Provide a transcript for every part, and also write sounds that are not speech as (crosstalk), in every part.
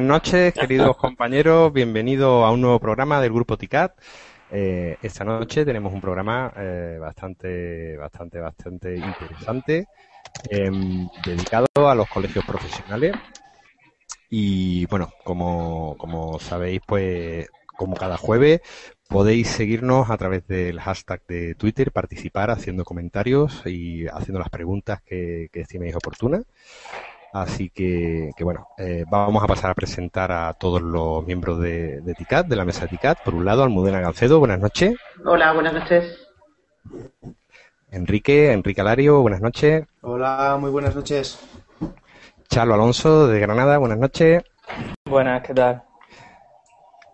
noches, (laughs) queridos compañeros. Bienvenidos a un nuevo programa del Grupo TICAT. Eh, esta noche tenemos un programa eh, bastante, bastante, bastante interesante em, dedicado a los colegios profesionales. Y bueno, como, como sabéis, pues como cada jueves podéis seguirnos a través del hashtag de Twitter, participar haciendo comentarios y haciendo las preguntas que, que estiméis oportunas. Así que, bueno, eh, vamos a pasar a presentar a todos los miembros de, TICAT, de la mesa de TICAT. Por un lado, Almudena Gancedo, buenas noches. Hola, buenas noches. Enrique, Enrique Alario, buenas noches. Hola, muy buenas noches. Chalo Alonso, de Granada, buenas noches. Buenas, ¿qué tal?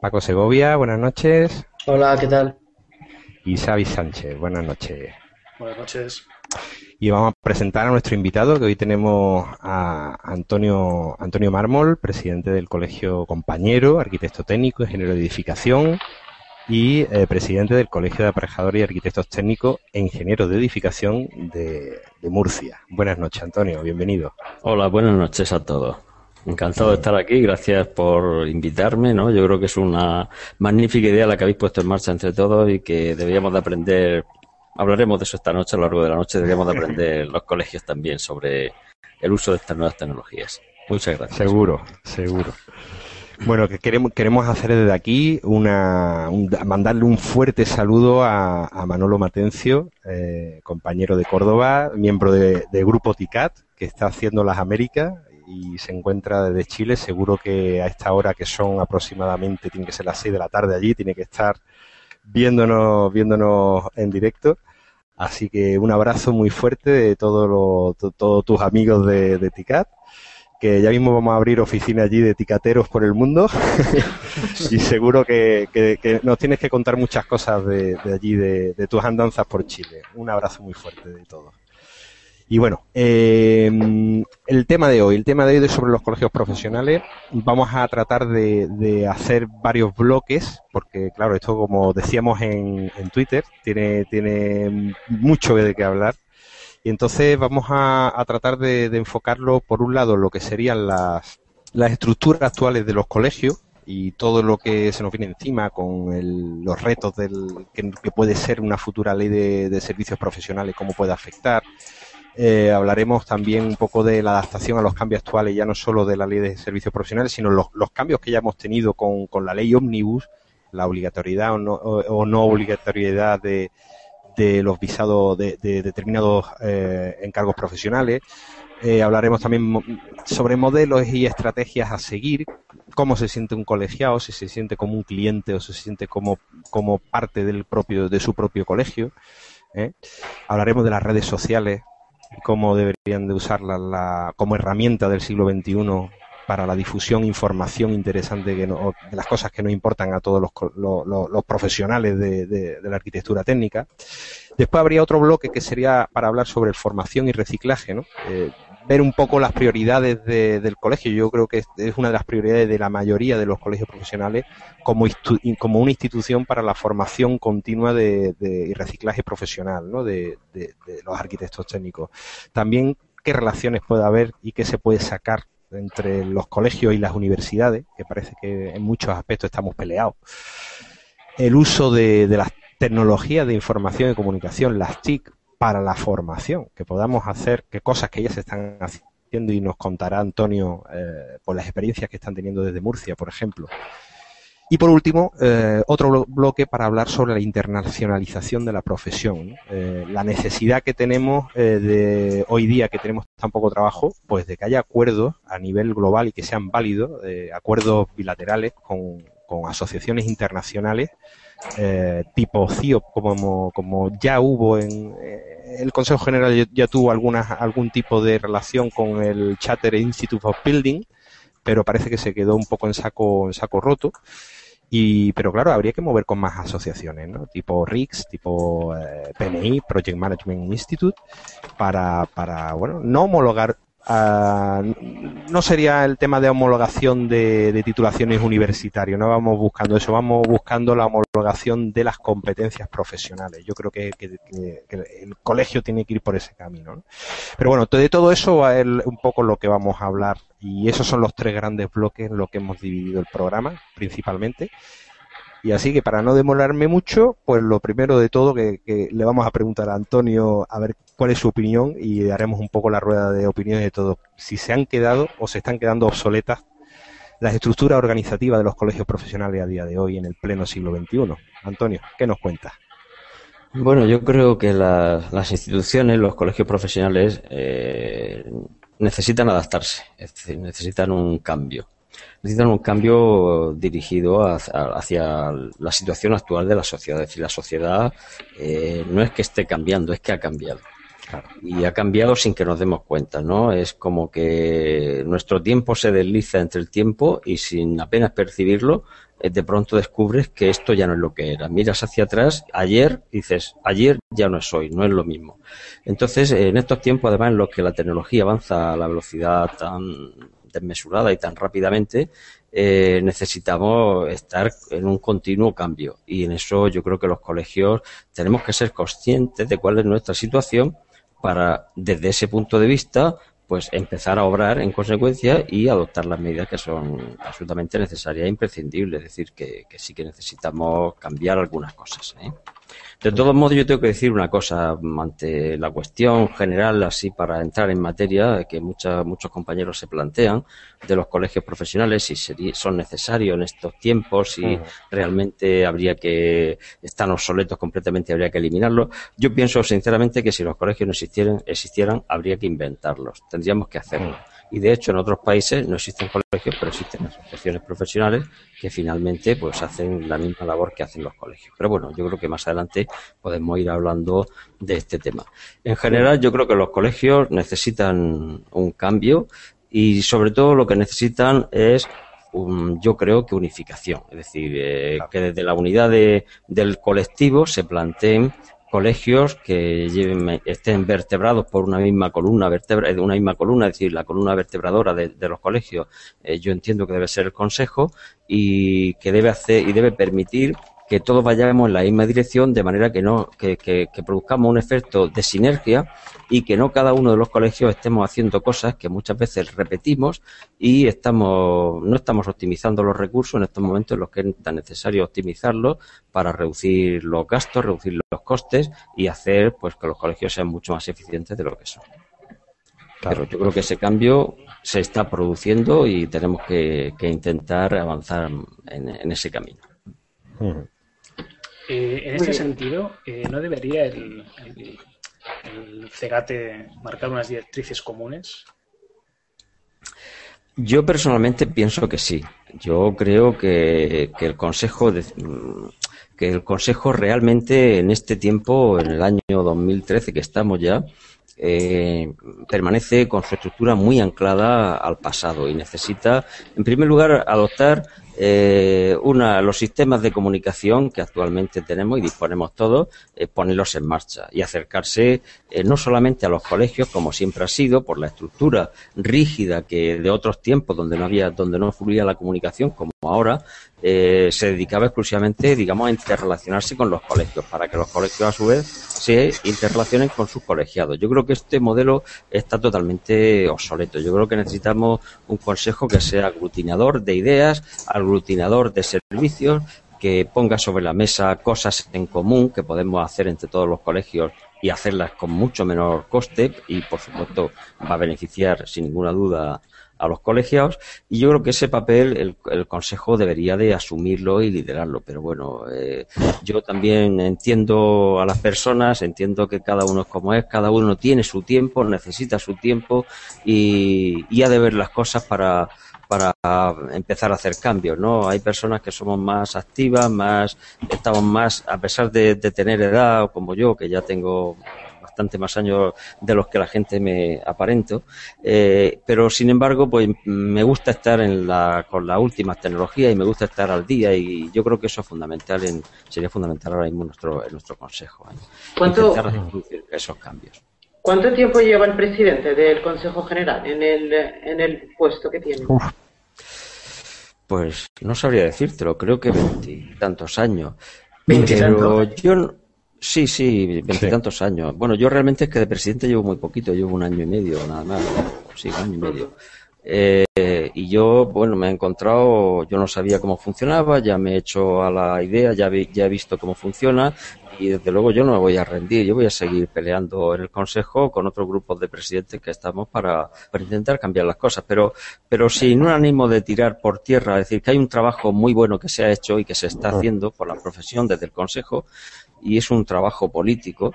Paco Segovia, buenas noches. Hola, ¿qué tal? Y Xavi Sánchez, buenas noches. Buenas noches y vamos a presentar a nuestro invitado, que hoy tenemos a Antonio, Antonio Mármol, presidente del Colegio Compañero, arquitecto técnico, ingeniero de edificación y eh, presidente del Colegio de Aparejadores y Arquitectos Técnicos e Ingenieros de Edificación de, Murcia. Buenas noches, Antonio, bienvenido. Hola, buenas noches a todos. Encantado de estar aquí, gracias por invitarme, ¿no? Yo creo que es una magnífica idea la que habéis puesto en marcha entre todos y que deberíamos de aprender hablaremos de eso esta noche, a lo largo de la noche deberíamos de aprender (laughs) los colegios también sobre el uso de estas nuevas tecnologías. Muchas gracias. Seguro, seguro. Bueno, que queremos, queremos hacer desde aquí una, mandarle un fuerte saludo a, Manolo Matencio, eh, compañero de Córdoba, miembro de, Grupo TICAT, que está haciendo las Américas y se encuentra desde Chile. Seguro que a esta hora, que son aproximadamente, tiene que ser las 6 de la tarde allí, tiene que estar viéndonos, viéndonos en directo. Así que un abrazo muy fuerte de todos todos tus amigos de, TICAT, que ya mismo vamos a abrir oficina allí de ticateros por el mundo (laughs) y seguro que, nos tienes que contar muchas cosas de, allí, de, de, tus andanzas por Chile. Un abrazo muy fuerte de todos. Y bueno, eh, el tema de hoy, el tema de hoy sobre los colegios profesionales. Vamos a tratar de, hacer varios bloques, porque claro, esto como decíamos en, Twitter, tiene, tiene mucho de qué hablar. Y entonces vamos a, tratar de, enfocarlo, por un lado, lo que serían las, las estructuras actuales de los colegios, y todo lo que se nos viene encima con los retos del, que, puede ser una futura ley de, de, servicios profesionales, cómo puede afectar, eh, hablaremos también un poco de la adaptación a los cambios actuales, ya no solo de la ley de servicios profesionales, sino los, cambios que ya hemos tenido con, la ley Omnibus, la obligatoriedad o no, obligatoriedad de, los visados de, determinados eh, encargos profesionales. Eh, hablaremos también sobre modelos y estrategias a seguir, cómo se siente un colegiado, si se siente como un cliente o se siente como, como parte del propio, de su propio colegio. Hablaremos de las redes sociales, cómo deberían de usarla como herramienta del siglo XXI para la difusión, información interesante que de las cosas que nos importan a todos los, profesionales de, la arquitectura técnica. Después habría otro bloque que sería para hablar sobre formación y reciclaje, ¿no? Eh, ver un poco las prioridades del colegio. Yo creo que es una de las prioridades de la mayoría de los colegios profesionales como, como una institución para la formación continua de, y reciclaje profesional ¿no? de, los arquitectos técnicos. También qué relaciones puede haber y qué se puede sacar entre los colegios y las universidades, que parece que en muchos aspectos estamos peleados. El uso de, las tecnologías de información y comunicación, las TIC, para la formación, que podamos hacer que cosas que se están haciendo y nos contará Antonio eh, por las experiencias que están teniendo desde Murcia, por ejemplo. Y por último, eh, otro bloque para hablar sobre la internacionalización de la profesión, eh, la necesidad que tenemos de hoy día que tenemos tan poco trabajo, pues de que haya acuerdos a nivel global y que sean válidos, acuerdos bilaterales con asociaciones internacionales eh, tipo CIO, como, como ya hubo en eh, el Consejo General, ya, tuvo alguna, algún tipo de relación con el Charter Institute of Building, pero parece que se quedó un poco en saco, en saco roto. Y, pero claro, habría que mover con más asociaciones, ¿no? Tipo RICS, tipo eh, PMI, Project Management Institute, para, para, bueno, no homologar Ah, no sería el tema de homologación de, titulaciones universitarias, no vamos buscando eso, vamos buscando la homologación de las competencias profesionales. Yo creo que, el colegio tiene que ir por ese camino. Pero bueno, de todo eso va un poco lo que vamos a hablar y esos son los tres grandes bloques en lo que hemos dividido el programa, principalmente. Y así que para no demorarme mucho, pues lo primero de todo que, le vamos a preguntar a Antonio a ver cuál es su opinión y haremos un poco la rueda de opiniones de todos. Si se han quedado o se están quedando obsoletas las estructuras organizativas de los colegios profesionales a día de hoy en el pleno siglo XXI. Antonio, ¿qué nos cuentas? Bueno, yo creo que las instituciones, los colegios profesionales, eh, necesitan adaptarse, es decir, necesitan un cambio necesitan un cambio dirigido hacia, la situación actual de la sociedad. Es decir, la sociedad eh, no es que esté cambiando, es que ha cambiado. Y ha cambiado sin que nos demos cuenta, ¿no? Es como que nuestro tiempo se desliza entre el tiempo y sin apenas percibirlo, eh, de pronto descubres que esto ya no es lo que era. Miras hacia atrás, ayer, dices, ayer ya no es hoy, no es lo mismo. Entonces, en estos tiempos, además, en los que la tecnología avanza a la velocidad tan desmesurada y tan rápidamente, eh, necesitamos estar en un continuo cambio. Y en eso yo creo que los colegios tenemos que ser conscientes de cuál es nuestra situación para, desde ese punto de vista, pues empezar a obrar en consecuencia y adoptar las medidas que son absolutamente necesarias e imprescindibles. Es decir, que, sí que necesitamos cambiar algunas cosas. ¿eh? De todos modos, yo tengo que decir una cosa ante la cuestión general, así para entrar en materia, que muchos compañeros se plantean de los colegios profesionales, si son necesarios en estos tiempos, si realmente habría que, están obsoletos completamente, habría que eliminarlos. Yo pienso sinceramente que si los colegios no existieran, existieran habría que inventarlos. Tendríamos que hacerlo y de hecho en otros países no existen colegios, pero existen asociaciones profesionales que finalmente pues hacen la misma labor que hacen los colegios. Pero bueno, yo creo que más adelante podemos ir hablando de este tema. En general, yo creo que los colegios necesitan un cambio y sobre todo lo que necesitan es yo creo que unificación, es decir, eh, que desde la unidad del colectivo se planteen colegios que lleven, estén vertebrados por una misma columna vertebra, una misma columna, es decir, la columna vertebradora de, los colegios, eh, yo entiendo que debe ser el consejo y que debe hacer y debe permitir que todos vayamos en la misma dirección de manera que no que, que, produzcamos un efecto de sinergia y que no cada uno de los colegios estemos haciendo cosas que muchas veces repetimos y estamos no estamos optimizando los recursos en estos momentos en los que es tan necesario optimizarlos para reducir los gastos, reducir los costes y hacer pues que los colegios sean mucho más eficientes de lo que son. Claro, yo creo que ese cambio se está produciendo y tenemos que, intentar avanzar en, ese camino. Eh, en este sentido, eh, ¿no debería el, el, CEGATE marcar unas directrices comunes? Yo personalmente pienso que sí. Yo creo que, el Consejo que el Consejo realmente en este tiempo, en el año 2013 que estamos ya, eh, permanece con su estructura muy anclada al pasado y necesita, en primer lugar, adoptar eh, una, los sistemas de comunicación que actualmente tenemos y disponemos todos, eh, ponerlos en marcha y acercarse eh, no solamente a los colegios, como siempre ha sido, por la estructura rígida que de otros tiempos donde no había, donde no fluía la comunicación, como ahora, eh, se dedicaba exclusivamente, digamos, a interrelacionarse con los colegios, para que los colegios a su vez se interrelacionen con sus colegiados. Yo creo que este modelo está totalmente obsoleto. Yo creo que necesitamos un consejo que sea aglutinador de ideas, aglutinador de servicios, que ponga sobre la mesa cosas en común que podemos hacer entre todos los colegios y hacerlas con mucho menor coste y por supuesto va a beneficiar sin ninguna duda a los colegiados y yo creo que ese papel el, Consejo debería de asumirlo y liderarlo. Pero bueno, eh, yo también entiendo a las personas, entiendo que cada uno es como es, cada uno tiene su tiempo, necesita su tiempo y ha de ver las cosas para, para empezar a hacer cambios, ¿no? Hay personas que somos más activas, más, estamos más, a pesar de, de tener edad, como yo, que ya tengo bastante más años de los que la gente me aparento, eh, pero sin embargo, pues me gusta estar en la, con las últimas tecnologías y me gusta estar al día y yo creo que eso es fundamental, en, sería fundamental ahora mismo en nuestro, en nuestro consejo. ¿eh? ¿Cuánto, esos cambios. ¿Cuánto tiempo lleva el presidente del Consejo General en el, en el puesto que tiene? Pues no sabría decírtelo, creo que veintitantos años. Pero yo sí, sí, veintitantos años. Bueno, yo realmente es que de presidente llevo muy poquito, llevo un año y medio nada más. Sí, un año y medio. Eh, y yo, bueno, me he encontrado, yo no sabía cómo funcionaba, ya me he hecho a la idea, ya, ya he visto cómo funciona y desde luego yo no me voy a rendir, yo voy a seguir peleando en el Consejo con otros grupos de presidentes que estamos para, para intentar cambiar las cosas, pero, pero sin un ánimo de tirar por tierra, es decir, que hay un trabajo muy bueno que se ha hecho y que se está haciendo por la profesión desde el Consejo y es un trabajo político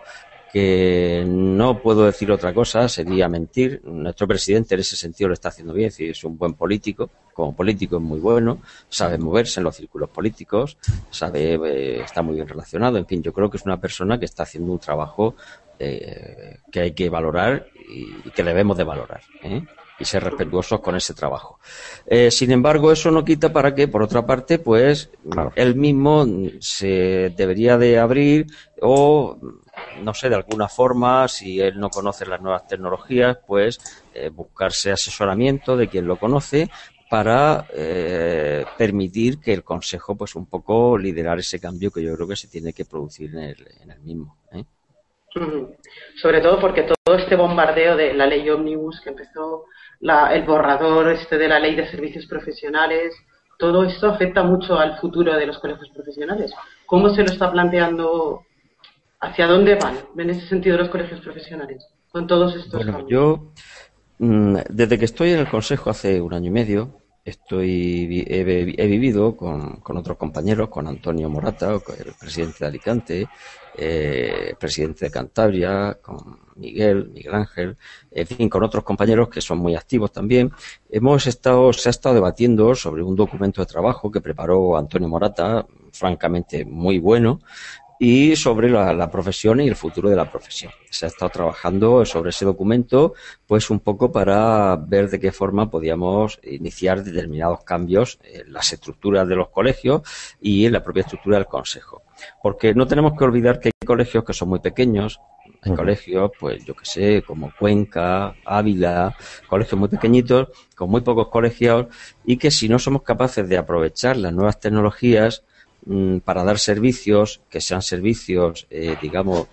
que no puedo decir otra cosa, sería mentir. Nuestro presidente en ese sentido lo está haciendo bien, es un buen político, como político es muy bueno, sabe moverse en los círculos políticos, sabe, eh, está muy bien relacionado, en fin, yo creo que es una persona que está haciendo un trabajo eh, que hay que valorar y, que debemos de valorar. ¿eh? y ser respetuosos con ese trabajo. sin embargo, eso no quita para que, por otra parte, pues él mismo se debería de abrir o no sé, de alguna forma, si él no conoce las nuevas tecnologías, pues eh, buscarse asesoramiento de quien lo conoce para eh, permitir que el Consejo, pues un poco liderar ese cambio que yo creo que se tiene que producir en el, en el mismo. ¿eh? Sobre todo porque todo este bombardeo de la ley Omnibus que empezó, el borrador este de la ley de servicios profesionales, todo esto afecta mucho al futuro de los colegios profesionales. ¿Cómo se lo está planteando ¿Hacia dónde van en ese sentido los colegios profesionales con todos estos bueno, Yo, mm, desde que estoy en el Consejo hace un año y medio, estoy he, vivido con, otros compañeros, con Antonio Morata, el presidente de Alicante, eh, presidente de Cantabria, con Miguel, Miguel Ángel, en fin, con otros compañeros que son muy activos también. Hemos estado, se ha estado debatiendo sobre un documento de trabajo que preparó Antonio Morata, francamente muy bueno, y sobre la, profesión y el futuro de la profesión. Se ha estado trabajando sobre ese documento, pues un poco para ver de qué forma podíamos iniciar determinados cambios en las estructuras de los colegios y en la propia estructura del Consejo. Porque no tenemos que olvidar que hay colegios que son muy pequeños, hay colegios, pues yo que sé, como Cuenca, Ávila, colegios muy pequeñitos, con muy pocos colegiados, y que si no somos capaces de aprovechar las nuevas tecnologías, Mm, para dar servicios que sean servicios, eh, digamos,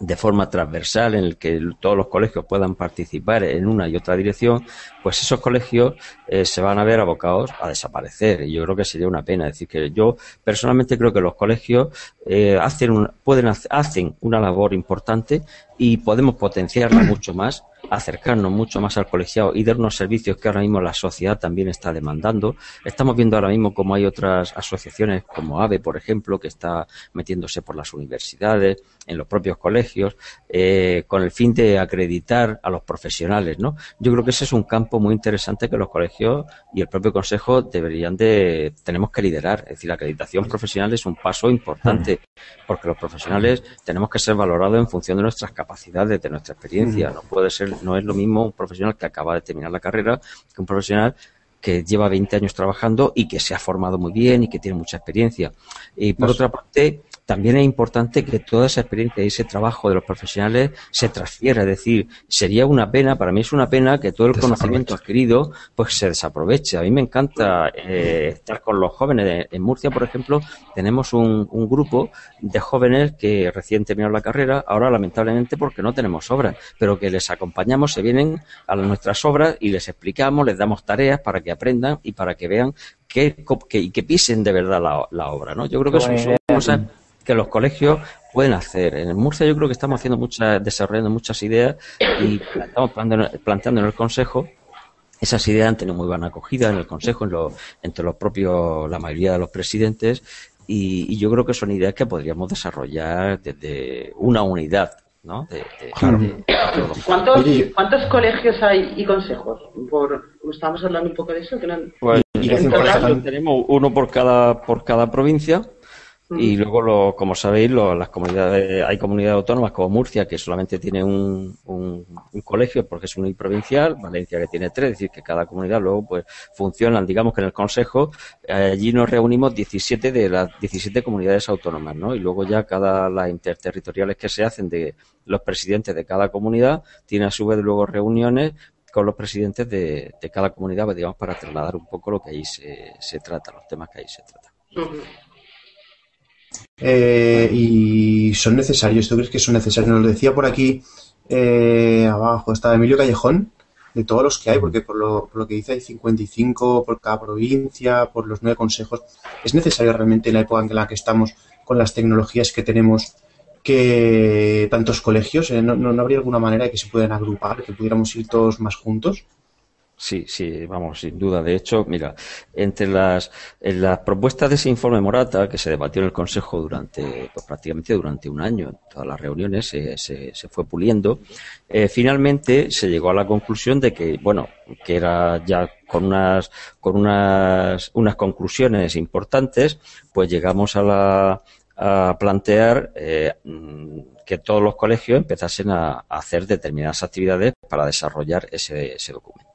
de forma transversal en el que todos los colegios puedan participar en una y otra dirección, pues esos colegios eh, se van a ver abocados a desaparecer. Y yo creo que sería una pena. Es decir, que yo personalmente creo que los colegios eh, hacen, pueden, hacen una labor importante y podemos potenciarla mucho más acercarnos mucho más al colegiado y dar unos servicios que ahora mismo la sociedad también está demandando. Estamos viendo ahora mismo como hay otras asociaciones como AVE, por ejemplo, que está metiéndose por las universidades, en los propios colegios, eh, con el fin de acreditar a los profesionales, ¿no? Yo creo que ese es un campo muy interesante que los colegios y el propio consejo deberían de, tenemos que liderar. Es decir, la acreditación profesional es un paso importante, porque los profesionales tenemos que ser valorados en función de nuestras capacidades, de nuestra experiencia. No puede ser no es lo mismo un profesional que acaba de terminar la carrera que un profesional que lleva 20 años trabajando y que se ha formado muy bien y que tiene mucha experiencia. Y por otra parte, también es importante que toda esa experiencia y ese trabajo de los profesionales se transfiera. Es decir, sería una pena, para mí es una pena que todo el conocimiento adquirido pues se desaproveche. A mí me encanta eh, estar con los jóvenes. En Murcia, por ejemplo, tenemos un, grupo de jóvenes que recién terminaron la carrera, ahora lamentablemente porque no tenemos obras, pero que les acompañamos, se vienen a nuestras obras y les explicamos, les damos tareas para que aprendan y para que vean que, y que pisen de verdad la, obra. ¿no? Yo creo que son cosas que los colegios pueden hacer. En Murcia yo creo que estamos haciendo muchas, desarrollando muchas ideas y estamos planteando, en el Consejo esas ideas han tenido muy buena acogida en el Consejo, en entre los propios, la mayoría de los presidentes, y, yo creo que son ideas que podríamos desarrollar desde una unidad, ¿no? ¿Cuántos, ¿Cuántos, colegios hay y consejos? Por, estamos hablando un poco de eso. Pues, tenemos uno por cada, por cada provincia y luego, lo, como sabéis, las comunidades, hay comunidades autónomas como Murcia que solamente tiene un, un, colegio porque es uniprovincial, Valencia que tiene tres, es decir, que cada comunidad luego pues funcionan, digamos que en el Consejo allí nos reunimos 17 de las 17 comunidades autónomas, ¿no? Y luego ya cada las interterritoriales que se hacen de los presidentes de cada comunidad tiene a su vez luego reuniones con los presidentes de, cada comunidad, pues, digamos, para trasladar un poco lo que ahí se, se trata, los temas que ahí se tratan. Eh, y son necesarios. ¿Tú crees que son necesarios? Nos lo decía por aquí eh, abajo, está Emilio Callejón, de todos los que hay, porque por lo, por que dice hay 55 por cada provincia, por los nueve consejos. ¿Es necesario realmente en la época en la que estamos, con las tecnologías que tenemos, que tantos colegios, eh, ¿no, no, habría alguna manera de que se puedan agrupar, que pudiéramos ir todos más juntos? Sí, sí, vamos, sin duda. De hecho, mira, entre las, en las propuestas de ese informe Morata, que se debatió en el Consejo durante, pues, prácticamente durante un año, en todas las reuniones se, se, fue puliendo, eh, finalmente se llegó a la conclusión de que, bueno, que era ya con unas, con unas, unas conclusiones importantes, pues llegamos a la, a plantear eh, que todos los colegios empezasen a, hacer determinadas actividades para desarrollar ese, ese documento.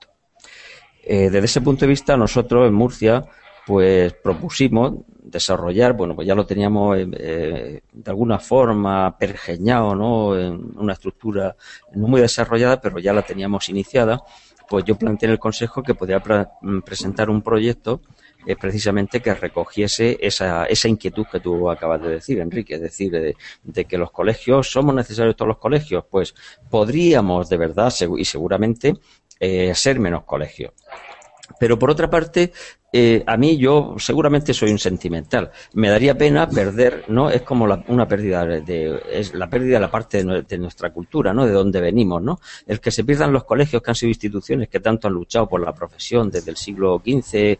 Eh, desde ese punto de vista, nosotros en Murcia, pues propusimos desarrollar, bueno, pues ya lo teníamos eh, de alguna forma pergeñado, ¿no? En una estructura no muy desarrollada, pero ya la teníamos iniciada. Pues yo planteé en el Consejo que podía mm, presentar un proyecto eh, precisamente que recogiese esa, esa inquietud que tú acabas de decir, Enrique, es decir, de, de, que los colegios, ¿somos necesarios todos los colegios? Pues podríamos de verdad y seguramente eh, ser menos colegios. Pero por otra parte, eh, a mí yo seguramente soy un sentimental. Me daría pena perder, ¿no? Es como una pérdida de, es la pérdida de la parte de, nuestra cultura, ¿no? De donde venimos, ¿no? El que se pierdan los colegios que han sido instituciones que tanto han luchado por la profesión desde el siglo XV,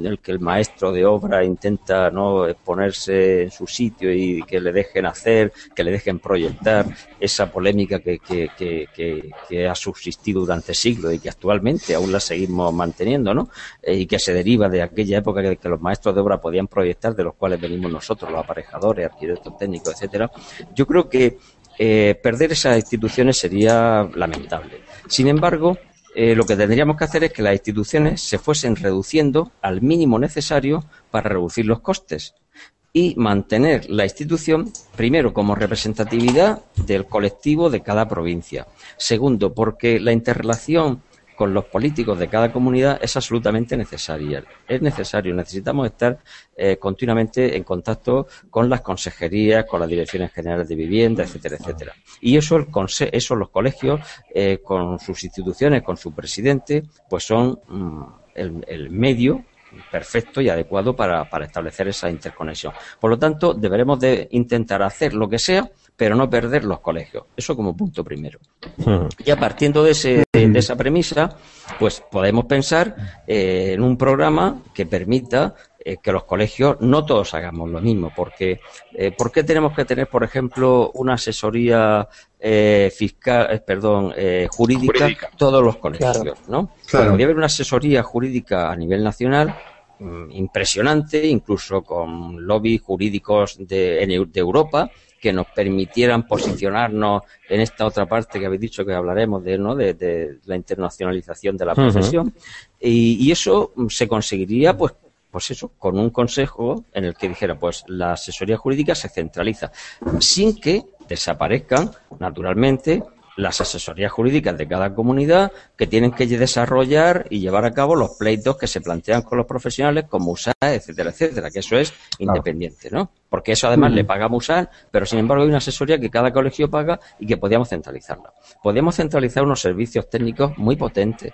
en el que el maestro de obra intenta, ¿no? Ponerse en su sitio y que le dejen hacer, que le dejen proyectar esa polémica que, que, que, que ha subsistido durante siglos y que actualmente aún la seguimos manteniendo, ¿no? Eh, y que se deriva de aquella época que, los maestros de obra podían proyectar, de los cuales venimos nosotros, los aparejadores, arquitectos técnicos, etcétera, yo creo que eh, perder esas instituciones sería lamentable. Sin embargo, eh, lo que tendríamos que hacer es que las instituciones se fuesen reduciendo al mínimo necesario para reducir los costes y mantener la institución, primero, como representatividad del colectivo de cada provincia. Segundo, porque la interrelación con los políticos de cada comunidad es absolutamente necesaria. Es necesario, necesitamos estar eh, continuamente en contacto con las consejerías, con las direcciones generales de vivienda, etcétera, etcétera. Y eso, el eso los colegios, eh, con sus instituciones, con su presidente, pues son mm, el, medio perfecto y adecuado para, para, establecer esa interconexión. Por lo tanto, deberemos de intentar hacer lo que sea pero no perder los colegios. Eso como punto primero. Hmm. Ya partiendo de, ese, de esa premisa, pues podemos pensar eh, en un programa que permita eh, que los colegios no todos hagamos lo mismo, porque eh, ¿por qué tenemos que tener, por ejemplo, una asesoría fiscal, perdón, jurídica, todos los colegios, ¿no? Podría haber una asesoría jurídica a nivel nacional mm, impresionante, incluso con lobbies jurídicos de, de Europa, que nos permitieran posicionarnos en esta otra parte que habéis dicho que hablaremos de, ¿no? de, la internacionalización de la profesión. y, eso se conseguiría, pues, pues eso, con un consejo en el que dijera, pues la asesoría jurídica se centraliza, sin que desaparezcan, naturalmente, las asesorías jurídicas de cada comunidad que tienen que desarrollar y llevar a cabo los pleitos que se plantean con los profesionales, como usar, etcétera, etcétera, que eso es independiente, ¿no? Porque eso además le paga usar, pero sin embargo hay una asesoría que cada colegio paga y que podíamos centralizarla. Podíamos centralizar unos servicios técnicos muy potentes.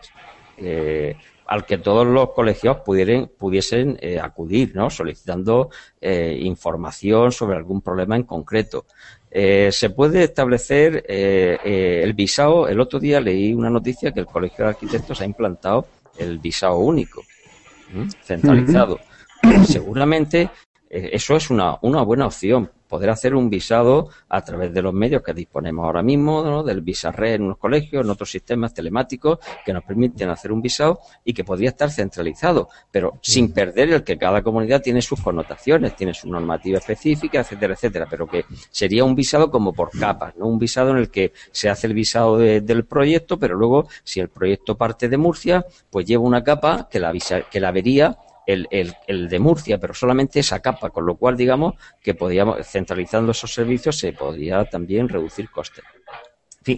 Eh, al que todos los colegios pudieran, pudiesen eh, acudir, ¿no? solicitando eh, información sobre algún problema en concreto. Eh, se puede establecer eh, eh, el visado. El otro día leí una noticia que el Colegio de Arquitectos ha implantado el visado único, centralizado. Seguramente eso es una, una buena opción poder hacer un visado a través de los medios que disponemos ahora mismo, ¿no? del visarred en unos colegios, en otros sistemas telemáticos que nos permiten hacer un visado y que podría estar centralizado, pero sin perder el que cada comunidad tiene sus connotaciones, tiene su normativa específica, etcétera, etcétera, pero que sería un visado como por capas, ¿no? Un visado en el que se hace el visado del proyecto, pero luego si el proyecto parte de Murcia, pues lleva una capa que la, que la vería el, el, el, de Murcia, pero solamente esa capa, con lo cual digamos que podíamos, centralizando esos servicios, se podría también reducir costes.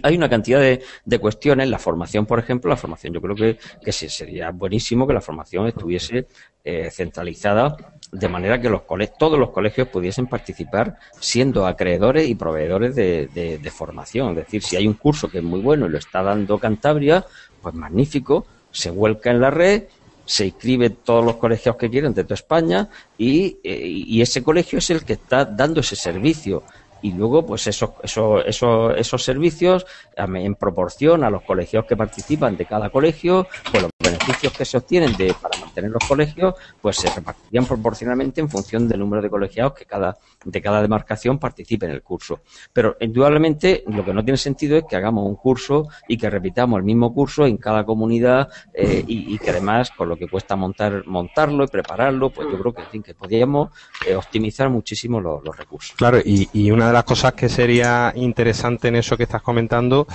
Hay una cantidad de, de, cuestiones. La formación, por ejemplo, la formación, yo creo que, que sí, sería buenísimo que la formación estuviese eh, centralizada de manera que los todos los colegios pudiesen participar siendo acreedores y proveedores de, de, de formación. Es decir, si hay un curso que es muy bueno y lo está dando Cantabria, pues magnífico, se vuelca en la red se inscribe todos los colegios que quieren de toda España y, eh, y, ese colegio es el que está dando ese servicio. Y luego, pues esos, esos, esos, esos servicios en proporción a los colegios que participan de cada colegio, pues los beneficios que se obtienen de, para mantener los colegios, pues se repartirían proporcionalmente en función del número de colegiados que cada, de cada demarcación participe en el curso. Pero indudablemente lo que no tiene sentido es que hagamos un curso y que repitamos el mismo curso en cada comunidad eh, y, que además con lo que cuesta montar, montarlo y prepararlo, pues yo creo que en podríamos eh, optimizar muchísimo los, recursos. Claro, y, una de las cosas que sería interesante en eso que estás comentando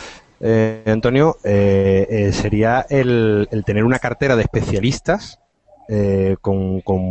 eh, Antonio, eh, sería el, tener una cartera de especialistas eh, con, con,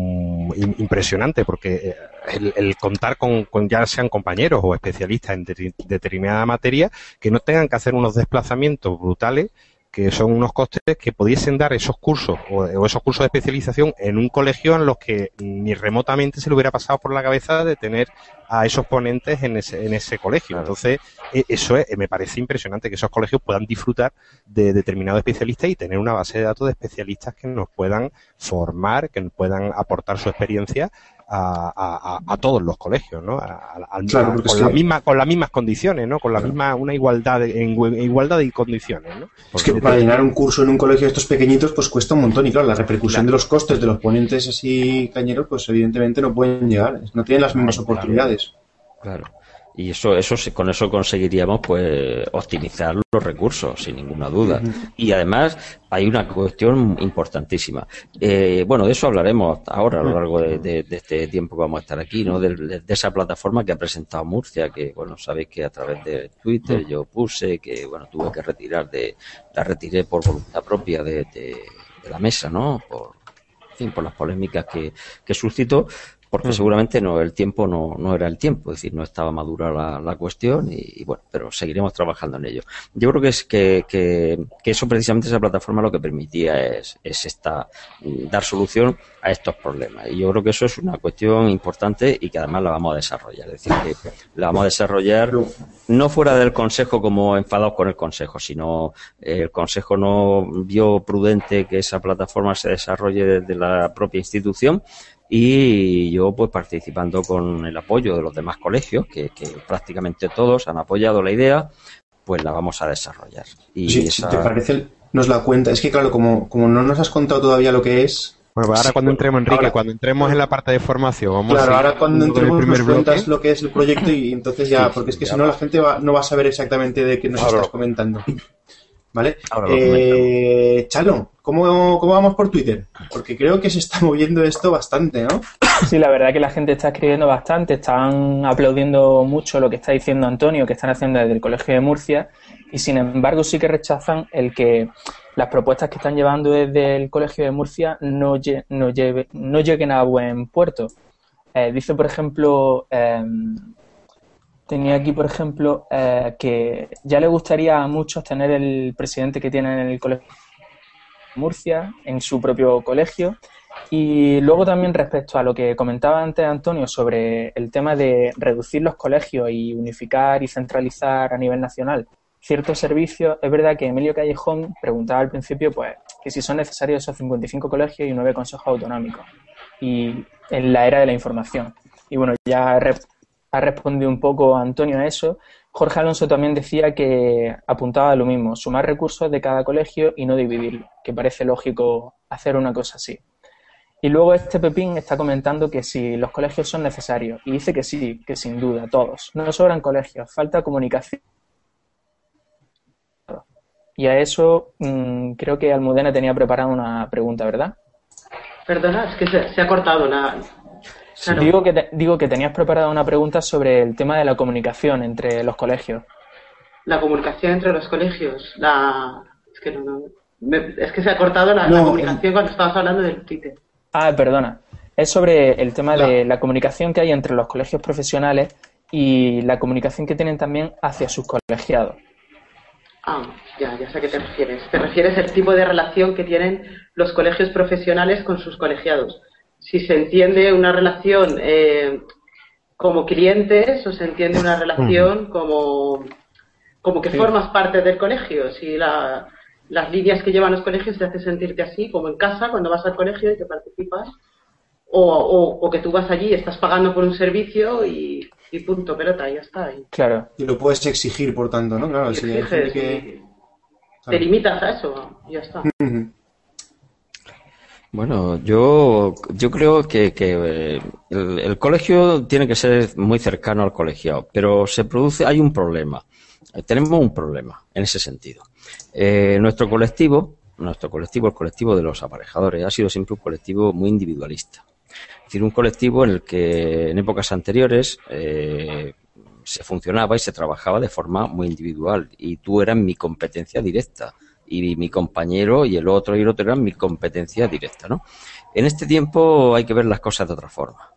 impresionante, porque el, el contar con, con, ya sean compañeros o especialistas en de, determinada materia que no tengan que hacer unos desplazamientos brutales que son unos costes que pudiesen dar esos cursos o, o, esos cursos de especialización en un colegio en los que ni remotamente se le hubiera pasado por la cabeza de tener a esos ponentes en ese, en ese colegio. Entonces, eso es, me parece impresionante que esos colegios puedan disfrutar de determinados especialistas y tener una base de datos de especialistas que nos puedan formar, que nos puedan aportar su experiencia a, a, a, todos los colegios, ¿no? A, claro, con, la misma, con las mismas condiciones, ¿no? Con la claro. misma, una igualdad, de, en, igualdad condiciones, ¿no? Porque es que para llenar un curso en un colegio de estos pequeñitos, pues cuesta un montón y claro, la repercusión claro. de los costes de los ponentes así cañeros, pues evidentemente no pueden llegar, no tienen las mismas oportunidades. Claro y eso eso con eso conseguiríamos pues optimizar los recursos sin ninguna duda. Uh -huh. y además hay una cuestión importantísima. Eh, bueno de eso hablaremos ahora a lo largo de, de, de, este tiempo que vamos a estar aquí no de, de, esa plataforma que ha presentado Murcia que bueno sabéis que a través de Twitter yo puse que bueno tuve que retirar de la retiré por voluntad propia de, la mesa no por en fin, por las polémicas que, que suscitó, porque mm. seguramente no el tiempo no, no era el tiempo, es decir, no estaba madura la, la cuestión y, y, bueno, pero seguiremos trabajando en ello. Yo creo que es que, que, que, eso precisamente esa plataforma lo que permitía es, es esta dar solución a estos problemas y yo creo que eso es una cuestión importante y que además la vamos a desarrollar, es decir, que la vamos a desarrollar no fuera del consejo como enfadados con el consejo, sino el consejo no vio prudente que esa plataforma se desarrolle desde la propia institución y yo pues participando con el apoyo de los demás colegios, que, que prácticamente todos han apoyado la idea, pues la vamos a desarrollar. Y sí, esa... si te parece, nos la cuenta. Es que claro, como, como no nos has contado todavía lo que es... Bueno, pues ahora sí, cuando entremos, Enrique, ahora, cuando entremos en la parte de formación, vamos Claro, ahora cuando entremos nos cuentas lo que es el proyecto y entonces ya, porque es que si no la gente va, no va a saber exactamente de qué nos estás comentando. ¿Vale? Eh, Chalo, ¿cómo, ¿cómo vamos por Twitter? Porque creo que se está moviendo esto bastante, ¿no? Sí, la verdad que la gente está escribiendo bastante, están aplaudiendo mucho lo que está diciendo Antonio, que están haciendo desde el Colegio de Murcia, y sin embargo sí que rechazan el que las propuestas que están llevando desde el Colegio de Murcia no, no, lleve, no lleguen a buen puerto. Eh, dice, por ejemplo, eh, Tenía aquí, por ejemplo, eh, que ya le gustaría a muchos tener el presidente que tienen en el colegio Murcia, en su propio colegio. Y luego también respecto a lo que comentaba antes Antonio sobre el tema de reducir los colegios y unificar y centralizar a nivel nacional ciertos servicios, es verdad que Emilio Callejón preguntaba al principio pues que si son necesarios esos 55 colegios y 9 consejos autonómicos y en la era de la información. Y bueno, ya ha respondido un poco Antonio a eso. Jorge Alonso también decía que apuntaba a lo mismo, sumar recursos de cada colegio y no dividirlo, que parece lógico hacer una cosa así. Y luego este Pepín está comentando que si los colegios son necesarios. Y dice que sí, que sin duda, todos. No sobran colegios, falta comunicación. Y a eso mm, creo que Almudena tenía preparada una pregunta, ¿verdad? Perdona, es que se, ha cortado la... Digo, que digo que tenías preparada una pregunta sobre el tema de la comunicación entre los colegios. La comunicación entre los colegios. La... Es, que no, es que se ha cortado la, comunicación cuando estabas hablando del Twitter. Ah, perdona. Es sobre el tema de la comunicación que hay entre los colegios profesionales y la comunicación que tienen también hacia sus colegiados. Ah, ya, ya sé a qué te refieres. Te refieres al tipo de relación que tienen los colegios profesionales con sus colegiados. Si se entiende una relación eh, como clientes o se entiende una relación como, como que formas parte del colegio. Si la, las líneas que llevan los colegios te hacen sentirte así, como en casa, cuando vas al colegio y que participas, o, o, que tú vas allí y estás pagando por un servicio y, y punto, pelota, ya está. Y, claro. Y lo puedes exigir, por tanto, ¿no? Claro, si que... Te limitas a eso, ya está. Bueno, yo, yo creo que, que eh, el, colegio tiene que ser muy cercano al colegiado, pero se produce, hay un problema. Eh, tenemos un problema en ese sentido. Eh, nuestro colectivo, nuestro colectivo, el colectivo de los aparejadores, ha sido siempre un colectivo muy individualista decir, un colectivo en el que en épocas anteriores eh, se funcionaba y se trabajaba de forma muy individual y tú eras mi competencia directa y mi compañero y el otro y el otro eran mi competencia directa, ¿no? En este tiempo hay que ver las cosas de otra forma.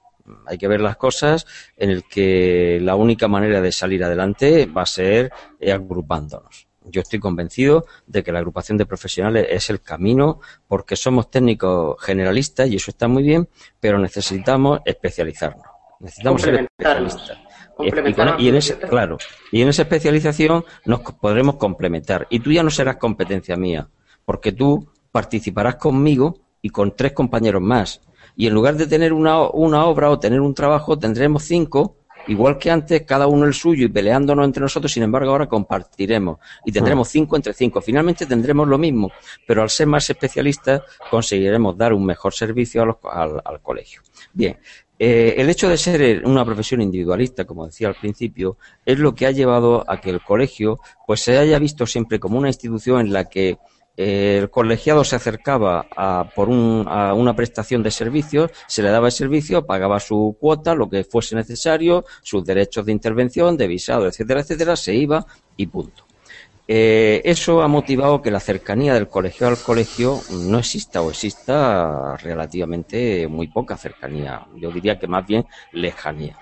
Hay que ver las cosas en el que la única manera de salir adelante va a ser agrupándonos yo estoy convencido de que la agrupación de profesionales es el camino porque somos técnicos generalistas y eso está muy bien, pero necesitamos especializarnos. Necesitamos ser especialistas. Y, en ese, claro, y en esa especialización nos podremos complementar. Y tú ya no serás competencia mía, porque tú participarás conmigo y con tres compañeros más. Y en lugar de tener una, una obra o tener un trabajo, tendremos cinco igual que antes, cada uno el suyo y peleándonos entre nosotros, sin embargo, ahora compartiremos y tendremos cinco entre cinco. Finalmente tendremos lo mismo, pero al ser más especialistas conseguiremos dar un mejor servicio al, colegio. Bien, eh, el hecho de ser una profesión individualista, como decía al principio, es lo que ha llevado a que el colegio pues se haya visto siempre como una institución en la que el colegiado se acercaba a, por a una prestación de servicios, se le daba el servicio, pagaba su cuota, lo que fuese necesario, sus derechos de intervención, de visado, etcétera, etcétera, se iba y punto. Eh, eso ha motivado que la cercanía del colegio al colegio no exista o exista relativamente muy poca cercanía. Yo diría que más bien lejanía.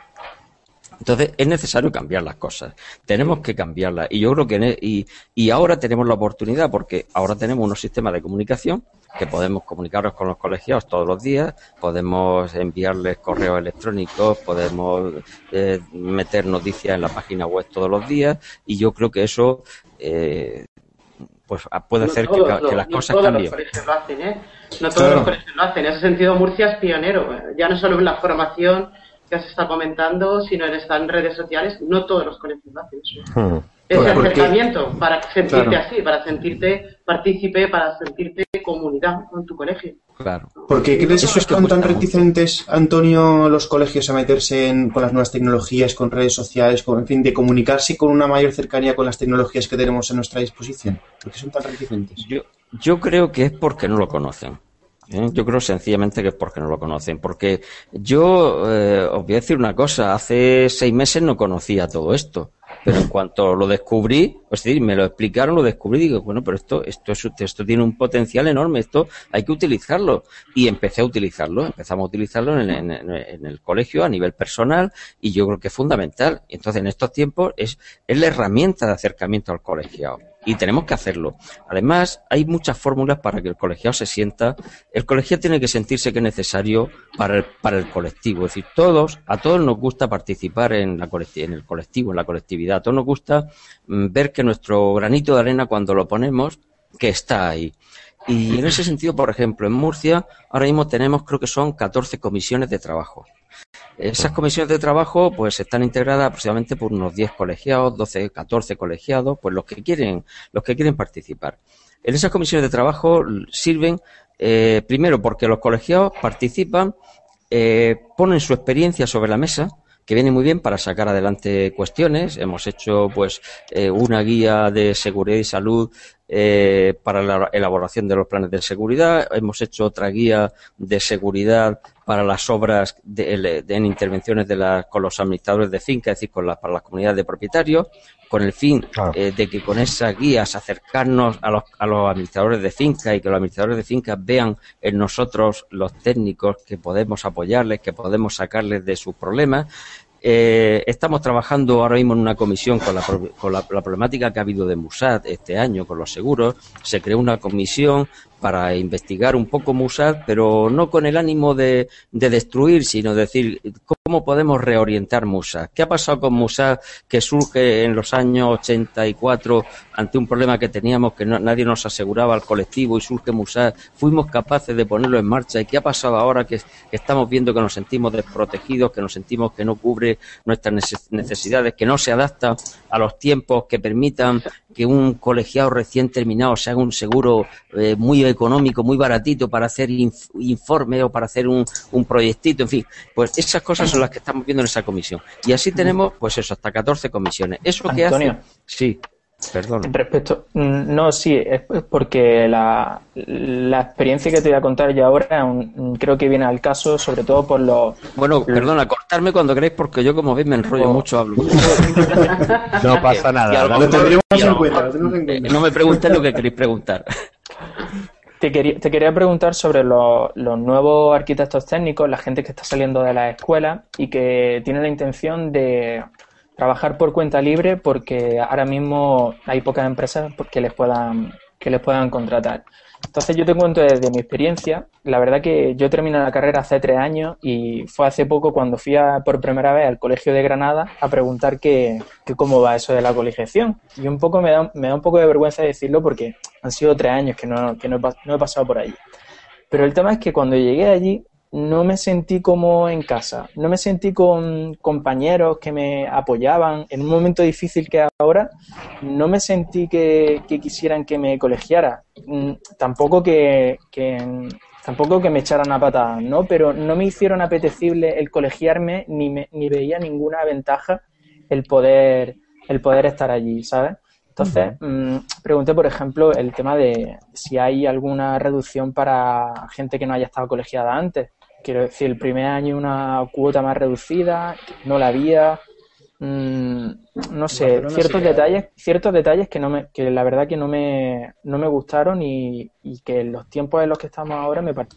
Entonces es necesario cambiar las cosas. Tenemos que cambiarlas. Y yo creo que e, y, y ahora tenemos la oportunidad porque ahora tenemos unos sistemas de comunicación que podemos comunicarnos con los colegiados todos los días, podemos enviarles correos electrónicos, podemos eh, meter noticias en la página web todos los días y yo creo que eso eh, pues puede hacer que, las cosas cambien. Los lo hacen, ¿eh? No todos los colegios lo hacen. En ese sentido, Murcia es pionero. Ya no solo en la formación que se está comentando, sino en estas redes sociales, no todos los colegios hacen eso. Hmm. Es el acercamiento para sentirte así, para sentirte partícipe, para sentirte comunidad con tu colegio. Claro. ¿Por qué crees que están tan reticentes, Antonio, los colegios a meterse en, con las nuevas tecnologías, con redes sociales, con, en fin, de comunicarse con una mayor cercanía con las tecnologías que tenemos a nuestra disposición? ¿Por qué son tan reticentes? Yo, yo creo que es porque no lo conocen. ¿eh? Yo creo sencillamente que es porque no lo conocen. Porque yo eh, os voy a decir una cosa, hace seis meses no conocía todo esto. Pero en cuanto lo descubrí, es decir, me lo explicaron, lo descubrí, digo, bueno, pero esto, esto, esto tiene un potencial enorme, esto hay que utilizarlo. Y empecé a utilizarlo, empezamos a utilizarlo en, en, el colegio a nivel personal y yo creo que es fundamental. Entonces, en estos tiempos es, es la herramienta de acercamiento al colegiado y tenemos que hacerlo. Además, hay muchas fórmulas para que el colegiado se sienta. El colegiado tiene que sentirse que es necesario para el, para el colectivo. Es decir, todos, a todos nos gusta participar en, la en el colectivo, en la colectividad. A todos nos gusta mm, ver que nuestro granito de arena cuando lo ponemos, que está ahí. Y en ese sentido, por ejemplo, en Murcia, ahora mismo tenemos, creo que son 14 comisiones de trabajo. Esas comisiones de trabajo pues están integradas aproximadamente por unos 10 colegiados, 12, 14 colegiados, pues los que quieren, los que quieren participar. En esas comisiones de trabajo sirven Eh, primero, porque los colegiados participan, eh, ponen su experiencia sobre la mesa, que viene muy bien para sacar adelante cuestiones. Hemos hecho pues eh, una guía de seguridad y salud eh, para la elaboración de los planes de seguridad. Hemos hecho otra guía de seguridad para las obras de, en intervenciones de la, con los administradores de finca, es decir, con la, para las comunidades de propietarios, con el fin eh, de que con esas guías acercarnos a los, a los administradores de finca y que los administradores de finca vean en nosotros los técnicos que podemos apoyarles, que podemos sacarles de sus problemas. Eh, estamos trabajando ahora mismo en una comisión con, la, con la, problemática que ha habido de Musat este año con los seguros. Se creó una comisión para investigar un poco Musad, pero no con el ánimo de, destruir, sino decir cómo podemos reorientar Musad. ¿Qué ha pasado con Musad que surge en los años 84 ante un problema que teníamos que nadie nos aseguraba al colectivo y surge Musad? Fuimos capaces de ponerlo en marcha. ¿Y qué ha pasado ahora que, estamos viendo que nos sentimos desprotegidos, que nos sentimos que no cubre nuestras necesidades, que no se adapta a los tiempos que permitan que un colegiado recién terminado se haga un seguro eh, muy económico, muy baratito para hacer informe o para hacer un, un, proyectito, en fin, pues esas cosas son las que estamos viendo en esa comisión. Y así tenemos, pues eso, hasta 14 comisiones. ¿Eso que hace? Sí. Perdón. Respecto, mm, no, sí, es porque la, la, experiencia que te voy a contar yo ahora creo que viene al caso, sobre todo por los. Bueno, perdona, cortarme cuando queréis, porque yo, como veis, me enrollo mucho, hablo. (laughs) no pasa nada. No me preguntéis lo que queréis preguntar. (laughs) Te quería, preguntar sobre los, nuevos arquitectos técnicos, la gente que está saliendo de la escuela y que tiene la intención de trabajar por cuenta libre porque ahora mismo hay pocas empresas que les puedan que les puedan contratar. Entonces yo te cuento desde mi experiencia, la verdad que yo terminé la carrera hace tres años y fue hace poco cuando fui por primera vez al Colegio de Granada a preguntar que, cómo va eso de la colegiación. Y un poco me da, me da un poco de vergüenza decirlo porque han sido tres años que no, que no he pasado por allí. Pero el tema es que cuando llegué allí no me sentí como en casa, no me sentí con compañeros que me apoyaban en un momento difícil que ahora, no me sentí que, quisieran que me colegiara, mm, tampoco que, tampoco que me echaran a patadas, ¿no? Pero no me hicieron apetecible el colegiarme ni, ni veía ninguna ventaja el poder, el poder estar allí, ¿sabes? Entonces, mm, pregunté, por ejemplo, el tema de si hay alguna reducción para gente que no haya estado colegiada antes. Quiero decir, el primer año una cuota más reducida, no la había. Mm, no sé, ciertos detalles, ciertos detalles que no me, que la verdad que no me, no me gustaron y, que en los tiempos en los que estamos ahora me parece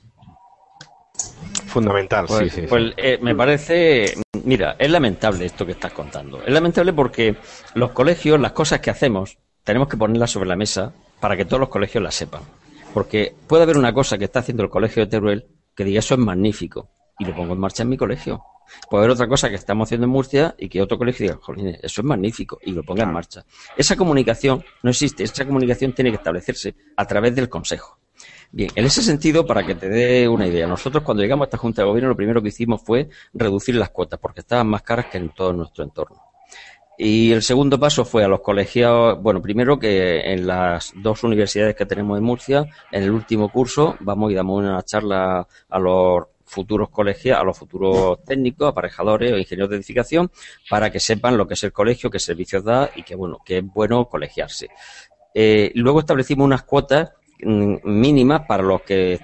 fundamental. Pues, sí, sí, pues eh, me parece, mira, es lamentable esto que estás contando. Es lamentable porque los colegios, las cosas que hacemos, tenemos que ponerlas sobre la mesa para que todos los colegios las sepan. Porque puede haber una cosa que está haciendo el colegio de Teruel que diga eso es magnífico y lo pongo en marcha en mi colegio. Puede haber otra cosa que estamos haciendo en Murcia y que otro colegio diga, Jolín, eso es magnífico y lo ponga en marcha. Esa comunicación no existe, esa comunicación tiene que establecerse a través del Consejo. Bien, en ese sentido, para que te dé una idea, nosotros cuando llegamos a esta Junta de Gobierno lo primero que hicimos fue reducir las cuotas porque estaban más caras que en todo nuestro entorno. Y el segundo paso fue a los colegiados, bueno, primero que en las dos universidades que tenemos en Murcia, en el último curso, vamos y damos una charla a los futuros colegios, a los futuros técnicos, aparejadores o ingenieros de edificación, para que sepan lo que es el colegio, qué servicios da y que bueno, que es bueno colegiarse. Eh, luego establecimos unas cuotas mm, mínimas para los que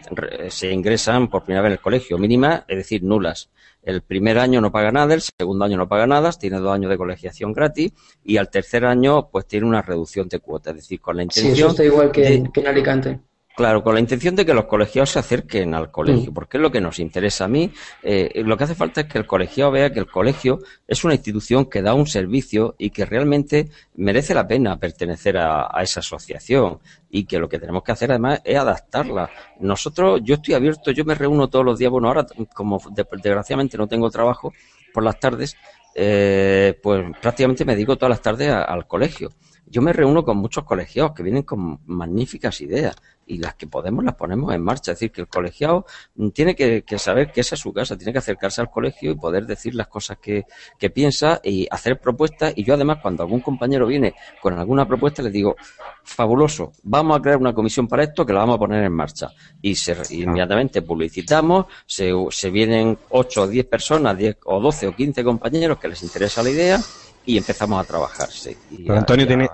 se ingresan por primera vez en el colegio, mínimas, es decir, nulas. El primer año no paga nada, el segundo año no paga nada, tiene dos años de colegiación gratis y al tercer año pues tiene una reducción de cuota, es decir, con la intención... Sí, eso está igual que, en Alicante. Claro, con la intención de que los colegiados se acerquen al colegio, mm. porque es lo que nos interesa a mí. Eh, lo que hace falta es que el colegiado vea que el colegio es una institución que da un servicio y que realmente merece la pena pertenecer a, esa asociación y que lo que tenemos que hacer además es adaptarla. Nosotros, yo estoy abierto, yo me reúno todos los días, bueno, ahora como desgraciadamente no tengo trabajo por las tardes, eh, pues prácticamente me dedico todas las tardes al colegio yo me reúno con muchos colegiados que vienen con magníficas ideas y las que podemos las ponemos en marcha. Es decir, que el colegiado tiene que, saber que esa es su casa, tiene que acercarse al colegio y poder decir las cosas que, que piensa y hacer propuestas. Y yo además, cuando algún compañero viene con alguna propuesta, le digo, fabuloso, vamos a crear una comisión para esto que la vamos a poner en marcha. Y se, inmediatamente publicitamos, se, se vienen 8 o 10 personas, 10 o 12 o 15 compañeros que les interesa la idea y empezamos a trabajar. Sí. Pero Antonio, tiene,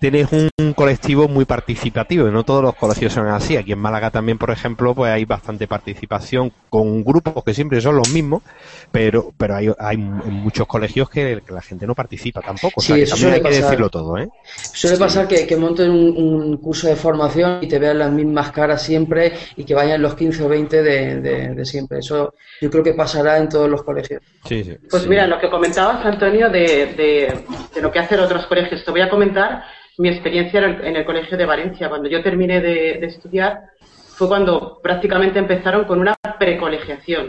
tienes un colectivo muy participativo, y no todos los colegios son así. Aquí en Málaga también, por ejemplo, pues hay bastante participación con grupos que siempre son los mismos, pero pero hay, hay muchos colegios que, la gente no participa tampoco. Sí, o también hay que decirlo todo. ¿eh? Suele pasar que, que monten un, curso de formación y te vean las mismas caras siempre y que vayan los 15 o 20 de, de, siempre. Eso yo creo que pasará en todos los colegios. Sí, sí. Pues mira, lo que comentabas, Antonio, de de, lo que hacen otros colegios. Te voy a comentar mi experiencia en el, Colegio de Valencia. Cuando yo terminé de, estudiar, fue cuando prácticamente empezaron con una precolegiación,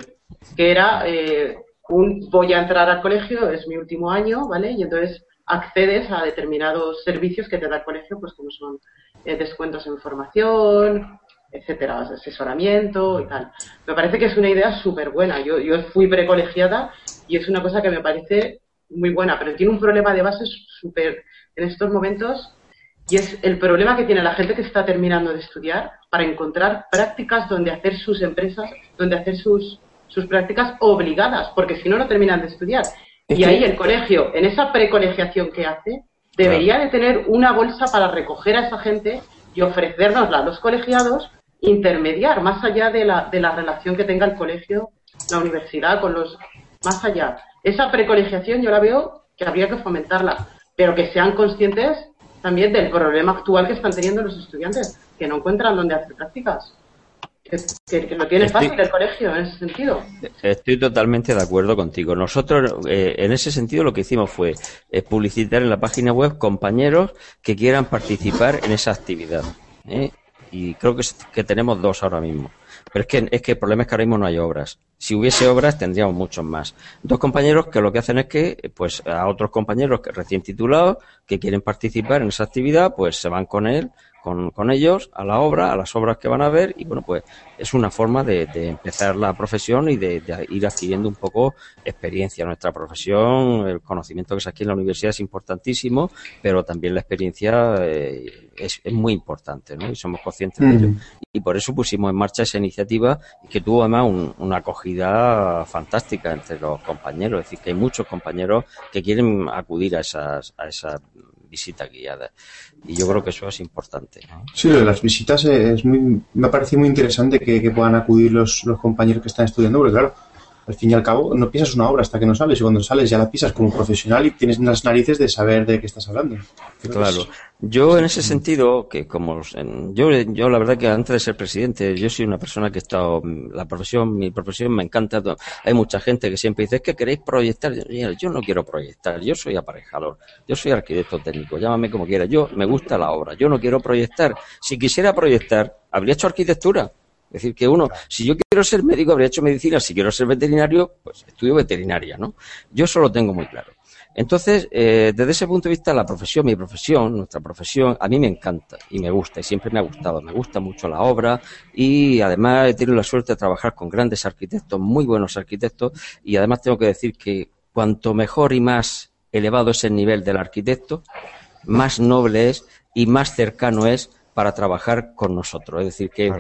que era eh, un voy a entrar al colegio, es mi último año, ¿vale? Y entonces accedes a determinados servicios que te da el colegio, pues como son eh, descuentos en formación, etcétera, asesoramiento y tal. Me parece que es una idea súper buena. Yo, yo fui precolegiada y es una cosa que me parece muy buena, pero tiene un problema de base súper en estos momentos y es el problema que tiene la gente que está terminando de estudiar para encontrar prácticas donde hacer sus empresas, donde hacer sus, sus prácticas obligadas, porque si no, no terminan de estudiar. y ahí el colegio, en esa precolegiación que hace, debería de tener una bolsa para recoger a esa gente y ofrecérnosla a los colegiados, intermediar más allá de la, de la relación que tenga el colegio, la universidad, con los más allá esa precolegiación yo la veo que habría que fomentarla, pero que sean conscientes también del problema actual que están teniendo los estudiantes, que no encuentran dónde hacer prácticas. Que, que, no tiene fácil el colegio en ese sentido. Estoy totalmente de acuerdo contigo. Nosotros, eh, en ese sentido, lo que hicimos fue eh, publicitar en la página web compañeros que quieran participar en esa actividad. ¿eh? Y creo que, que tenemos dos ahora mismo. Pero es que, es que el problema es que ahora mismo no hay obras. Si hubiese obras tendríamos muchos más. Dos compañeros que lo que hacen es que, pues, a otros compañeros que recién titulados que quieren participar en esa actividad, pues se van con él con, con, ellos a la obra, a las obras que van a ver y bueno, pues es una forma de, de empezar la profesión y de, ir adquiriendo un poco experiencia. Nuestra profesión, el conocimiento que se aquí en la universidad es importantísimo, pero también la experiencia eh, es, es, muy importante, ¿no? Y somos conscientes de ello. Y por eso pusimos en marcha esa iniciativa que tuvo además una acogida fantástica entre los compañeros. Es decir, que hay muchos compañeros que quieren acudir a esas, a esas visita guiada. Y yo creo que eso es importante. Sí, lo de las visitas es muy, me parece muy interesante que, que puedan acudir los, los compañeros que están estudiando, porque claro, al fin y al cabo no piensas una obra hasta que no sales y cuando sales ya la pisas como profesional y tienes las narices de saber de qué estás hablando. claro. Yo en ese sentido, que como yo, yo la verdad que antes de ser presidente, yo soy una persona que he estado, la profesión, mi profesión me encanta. Hay mucha gente que siempre dice, es que queréis proyectar. Yo no quiero proyectar, yo soy aparejador, yo soy arquitecto técnico, llámame como quiera. Yo me gusta la obra, yo no quiero proyectar. Si quisiera proyectar, habría hecho arquitectura es decir, que uno, si yo quiero ser médico, habría hecho medicina, si quiero ser veterinario, pues estudio veterinaria, ¿no? Yo eso lo tengo muy claro. Entonces, eh, desde ese punto de vista, la profesión, mi profesión, nuestra profesión, a mí me encanta y me gusta y siempre me ha gustado. Me gusta mucho la obra y además he tenido la suerte de trabajar con grandes arquitectos, muy buenos arquitectos y además tengo que decir que cuanto mejor y más elevado es el nivel del arquitecto, más noble es y más cercano es para trabajar con nosotros. Es decir, que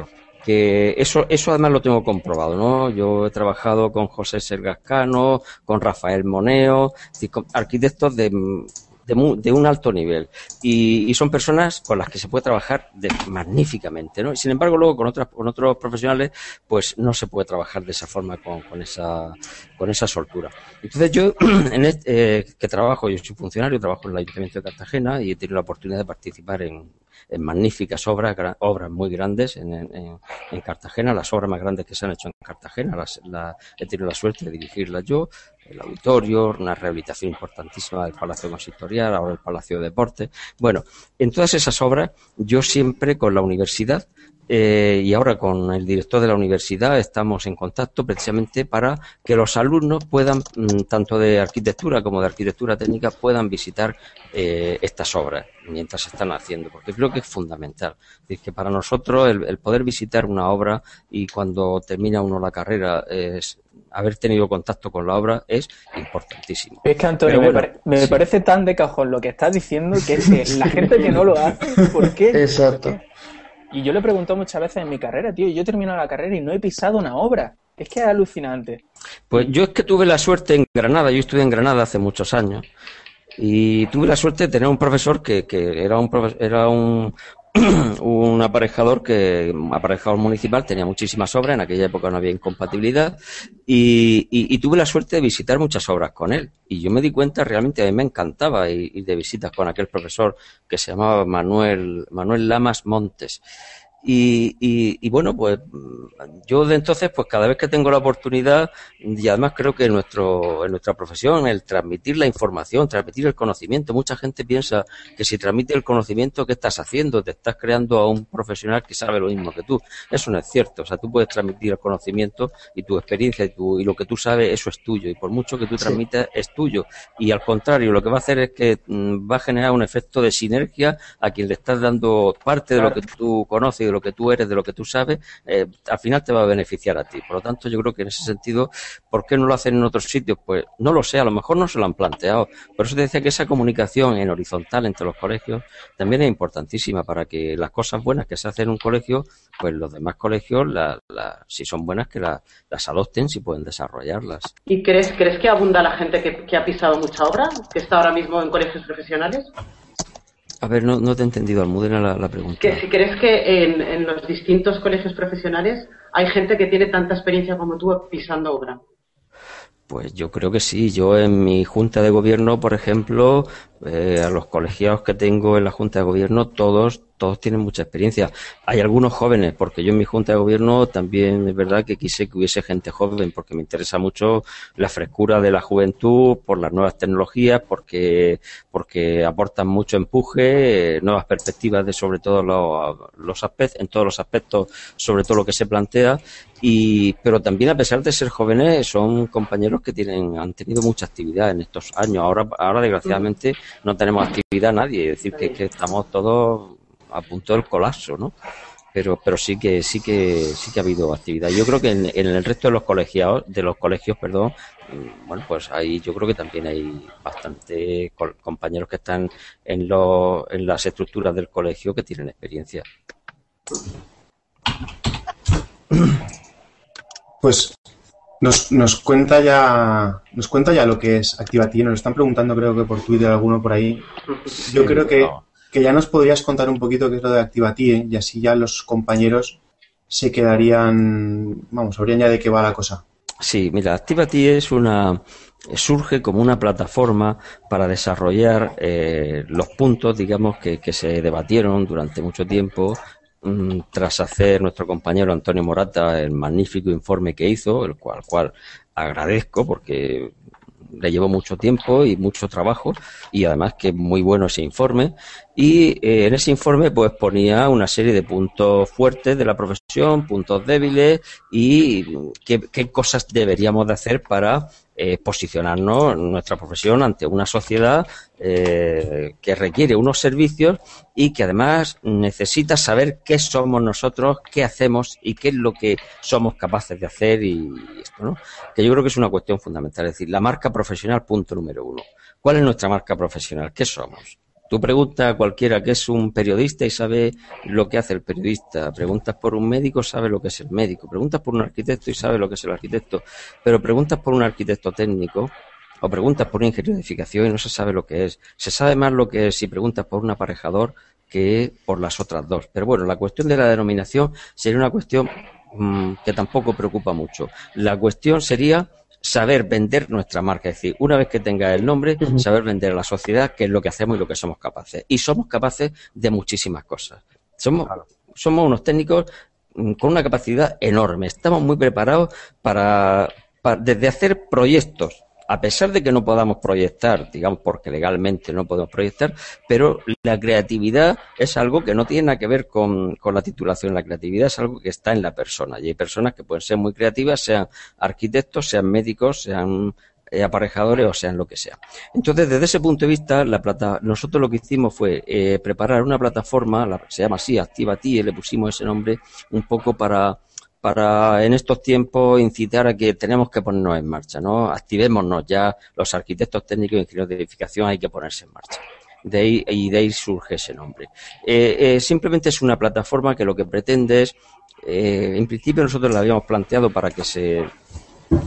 que eso, eso además lo tengo comprobado, ¿no? Yo he trabajado con José Sergascano, con Rafael Moneo, arquitectos de, de, un alto nivel. Y, son personas con las que se puede trabajar de, magníficamente, ¿no? Sin embargo, luego con, otras, con otros profesionales, pues no se puede trabajar de esa forma, con, esa, con esa soltura. Entonces yo, (clears throat) en este, eh, que trabajo, yo soy funcionario, trabajo en el Ayuntamiento de Cartagena y he tenido la oportunidad de participar en magníficas obras, obras muy grandes en, en, en, Cartagena, las obras más grandes que se han hecho en Cartagena, las, la, he tenido la suerte de dirigirlas yo, el auditorio, una rehabilitación importantísima del Palacio Consistorial, ahora el Palacio de Deporte. Bueno, en todas esas obras, yo siempre con la universidad eh, y ahora con el director de la universidad estamos en contacto precisamente para que los alumnos puedan, mm, tanto de arquitectura como de arquitectura técnica, puedan visitar eh, estas obras mientras se están haciendo, porque creo que es fundamental. Es que para nosotros el, poder visitar una obra y cuando termina uno la carrera es haber tenido contacto con la obra es importantísimo. Es que Antonio, me, parece tan de cajón lo que estás diciendo que es que la gente que no lo hace, ¿por qué? Exacto. Y yo le he preguntado muchas veces en mi carrera, tío, yo he terminado la carrera y no he pisado una obra. Es que es alucinante. Pues yo es que tuve la suerte en Granada, yo estudié en Granada hace muchos años, y tuve la suerte de tener un profesor que, que era un era un, (clears throat) un aparejador que aparejador municipal tenía muchísimas obras en aquella época no había incompatibilidad y, y, tuve la suerte de visitar muchas obras con él. Y yo me di cuenta realmente a mí me encantaba ir, de visitas con aquel profesor que se llamaba Manuel Manuel Lamas Montes y, y, bueno, pues yo de entonces, pues cada vez que tengo la oportunidad, y además creo que en, nuestro, en nuestra profesión, el transmitir la información, transmitir el conocimiento, mucha gente piensa que si transmite el conocimiento, ¿qué estás haciendo? Te estás creando a un profesional que sabe lo mismo que tú. Eso no es cierto. O sea, tú puedes transmitir el conocimiento y tu experiencia y, tu, y lo que tú sabes, eso es tuyo. Y por mucho que tú transmitas, es tuyo. Y al contrario, lo que va a hacer es que mm, va a generar un efecto de sinergia a quien le estás dando parte de lo que tú conoces lo que tú eres, de lo que tú sabes, eh, al final te va a beneficiar a ti. Por lo tanto, yo creo que en ese sentido, ¿por qué no lo hacen en otros sitios? Pues no lo sé, a lo mejor no se lo han planteado. Por eso te decía que esa comunicación en horizontal entre los colegios también es importantísima para que las cosas buenas que se hacen en un colegio, pues los demás colegios, si son buenas, que las adopten si pueden desarrollarlas. ¿Y crees, crees que abunda la gente que ha pisado mucha obra, que está ahora mismo en colegios profesionales? A ver, no, no te he entendido, Almudena, la, la pregunta. Que si crees que en, en los distintos colegios profesionales hay gente que tiene tanta experiencia como tú pisando obra. Pues yo creo que sí. Yo en mi junta de gobierno, por ejemplo, eh, a los colegiados que tengo en la junta de gobierno, todos todos tienen mucha experiencia. Hay algunos jóvenes, porque yo en mi junta de gobierno también es verdad que quise que hubiese gente joven, porque me interesa mucho la frescura de la juventud, por las nuevas tecnologías, porque, porque aportan mucho empuje, nuevas perspectivas de sobre todo los, los aspectos, en todos los aspectos, sobre todo lo que se plantea. Y, pero también a pesar de ser jóvenes, son compañeros que tienen, han tenido mucha actividad en estos años. Ahora, ahora desgraciadamente no tenemos actividad nadie, es decir, que estamos todos a punto del colapso, ¿no? Pero, pero sí que sí que sí que ha habido actividad. Yo creo que en, el resto de los colegiados, de los colegios, perdón, mm, bueno, pues ahí yo creo que también hay bastante compañeros que están en, los, en las estructuras del colegio que tienen experiencia. Pues nos, nos cuenta ya nos cuenta ya lo que es Activati. Nos lo están preguntando creo que por Twitter alguno por ahí. Yo creo que que ya nos podrías contar un poquito qué es lo de Activatie y así ya los compañeros se quedarían, vamos, sabrían ya de qué va la cosa. Sí, mira, Activatie es una surge como una plataforma para desarrollar eh, los puntos, digamos, que, que, se debatieron durante mucho tiempo mm, tras hacer nuestro compañero Antonio Morata el magnífico informe que hizo, el cual, cual agradezco porque le llevó mucho tiempo y mucho trabajo y además que muy bueno ese informe. Y eh, en ese informe pues ponía una serie de puntos fuertes de la profesión, puntos débiles y qué, qué cosas deberíamos de hacer para eh, posicionarnos nuestra profesión ante una sociedad eh, que requiere unos servicios y que además necesita saber qué somos nosotros, qué hacemos y qué es lo que somos capaces de hacer y esto, ¿no? Que yo creo que es una cuestión fundamental, es decir, la marca profesional, punto número uno. ¿Cuál es nuestra marca profesional? ¿Qué somos? Tú preguntas a cualquiera que es un periodista y sabe lo que hace el periodista. Preguntas por un médico, sabe lo que es el médico. Preguntas por un arquitecto y sabe lo que es el arquitecto. Pero preguntas por un arquitecto técnico o preguntas por un ingeniero de edificación y no se sabe lo que es. Se sabe más lo que es si preguntas por un aparejador que por las otras dos. Pero bueno, la cuestión de la denominación sería una cuestión mm, que tampoco preocupa mucho. La cuestión sería saber vender nuestra marca. Es decir, una vez que tenga el nombre, saber vender a la sociedad qué es lo que hacemos y lo que somos capaces. Y somos capaces de muchísimas cosas. Somos, somos unos técnicos mm, con una capacidad enorme. Estamos muy preparados para, desde hacer proyectos a pesar de que no podamos proyectar, digamos, porque legalmente no podemos proyectar, pero la creatividad es algo que no tiene nada que ver con, con, la titulación. La creatividad es algo que está en la persona. Y hay personas que pueden ser muy creativas, sean arquitectos, sean médicos, sean eh, aparejadores o sean lo que sea. Entonces, desde ese punto de vista, la plata, nosotros lo que hicimos fue eh, preparar una plataforma, la, se llama así, Activa Ti, le pusimos ese nombre un poco para para en estos tiempos incitar a que tenemos que ponernos en marcha, ¿no? Activémonos ya, los arquitectos técnicos y ingenieros de edificación hay que ponerse en marcha. De ahí, y de ahí surge ese nombre. Eh, eh, simplemente es una plataforma que lo que pretende es, eh, en principio nosotros la habíamos planteado para que se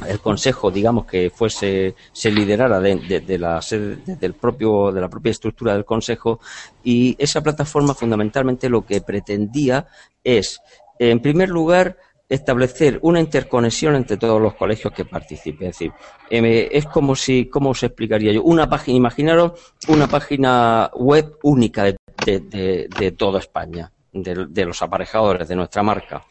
el consejo digamos que fuese se liderara de, de, la del propio de la propia estructura del consejo y esa plataforma fundamentalmente lo que pretendía es en primer lugar establecer una interconexión entre todos los colegios que participen. Es decir, eh, es como si, ¿cómo os explicaría yo? Una página, imaginaros una página web única de, de, de, toda España, de, los aparejadores de nuestra marca.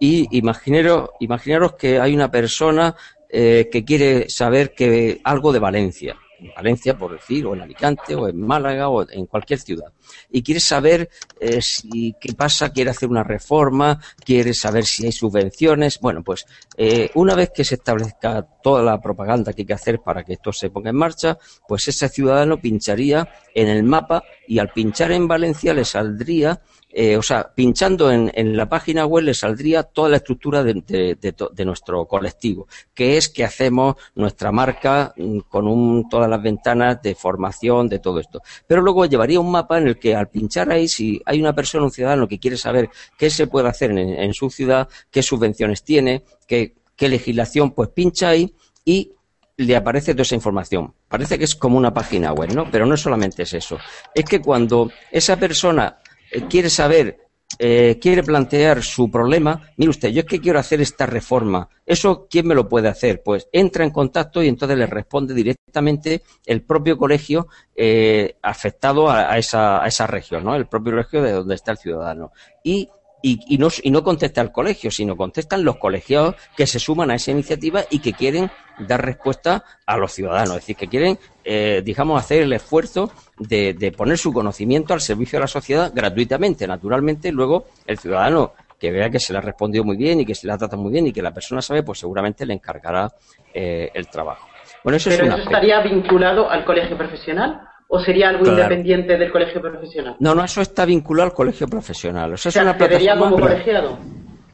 Y imaginaros, imaginaros que hay una persona eh, que quiere saber que algo de Valencia en Valencia, por decir, o en Alicante, o en Málaga, o en cualquier ciudad. Y quiere saber eh, si qué pasa, quiere hacer una reforma, quiere saber si hay subvenciones. Bueno, pues eh, una vez que se establezca toda la propaganda que hay que hacer para que esto se ponga en marcha, pues ese ciudadano pincharía en el mapa y al pinchar en Valencia le saldría eh, o sea, pinchando en, la página web le saldría toda la estructura de, nuestro colectivo, que es que hacemos nuestra marca mm, con un, todas las ventanas de formación, de todo esto. Pero luego llevaría un mapa en el que al pinchar ahí, si hay una persona, un ciudadano que quiere saber qué se puede hacer en, su ciudad, qué subvenciones tiene, qué, qué legislación, pues pincha ahí y le aparece toda esa información. Parece que es como una página web, ¿no? Pero no solamente es eso. Es que cuando esa persona quiere saber, eh, quiere plantear su problema, mire usted, yo es que quiero hacer esta reforma. ¿Eso quién me lo puede hacer? Pues entra en contacto y entonces le responde directamente el propio colegio eh, afectado a, esa, a esa región, ¿no? El propio colegio de donde está el ciudadano. Y y, no, y no contesta el colegio, sino contestan los colegiados que se suman a esa iniciativa y que quieren dar respuesta a los ciudadanos, es decir, que quieren, eh, digamos, hacer el esfuerzo de, de, poner su conocimiento al servicio de la sociedad gratuitamente. Naturalmente, luego el ciudadano que vea que se le ha respondido muy bien y que se le ha tratado muy bien y que la persona sabe, pues seguramente le encargará eh, el trabajo. Bueno, eso ¿Pero eso estaría vinculado al colegio profesional? ¿O sería algo independiente del colegio profesional? No, no, eso está vinculado al colegio profesional. O sea, ¿Se es una accedería como colegiado?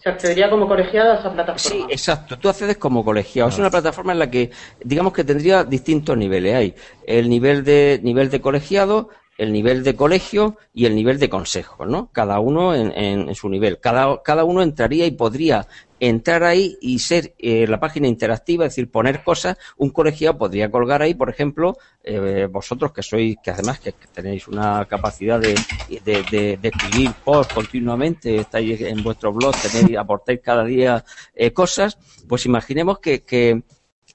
¿Se accedería como colegiado a esa plataforma? Sí, exacto. Tú accedes como colegiado. Es una plataforma en la que, digamos que tendría distintos niveles. Hay el nivel de, nivel de colegiado, el nivel de colegio y el nivel de consejo, ¿no? Cada uno en, en, su nivel. Cada, cada uno entraría y podría entrar ahí y ser eh, la página interactiva, es decir, poner cosas. Un colegiado podría colgar ahí, por ejemplo, eh, vosotros que sois, que además que, tenéis una capacidad de, de, escribir post continuamente, estáis en vuestro blog, tenéis, aportáis cada día eh, cosas, pues imaginemos que, que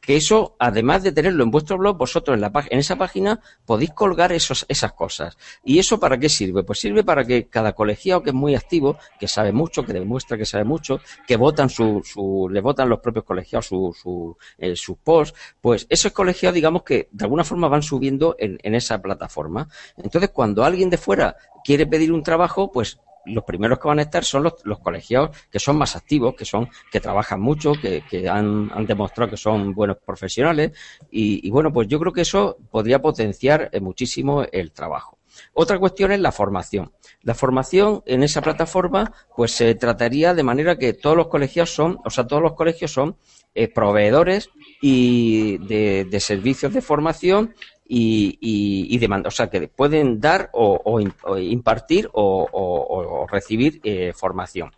que eso, además de tenerlo en vuestro blog, vosotros en, la, en esa página podéis colgar esos, esas cosas. ¿Y eso para qué sirve? Pues sirve para que cada colegiado que es muy activo, que sabe mucho, que demuestra que sabe mucho, que votan su, su le votan los propios colegiados su, su, eh, sus posts, pues esos colegiados, digamos que de alguna forma van subiendo en, en esa plataforma. Entonces, cuando alguien de fuera quiere pedir un trabajo, pues los primeros que van a estar son los, los, colegiados que son más activos, que son, que trabajan mucho, que, que han, han, demostrado que son buenos profesionales y, y, bueno, pues yo creo que eso podría potenciar eh, muchísimo el trabajo. Otra cuestión es la formación. La formación en esa plataforma, pues se trataría de manera que todos los colegios son, o sea, todos los colegios son eh, proveedores y de, de, servicios de formación y, y, y demanda, o sea, que pueden dar o, o, impartir o, recibir eh, formación.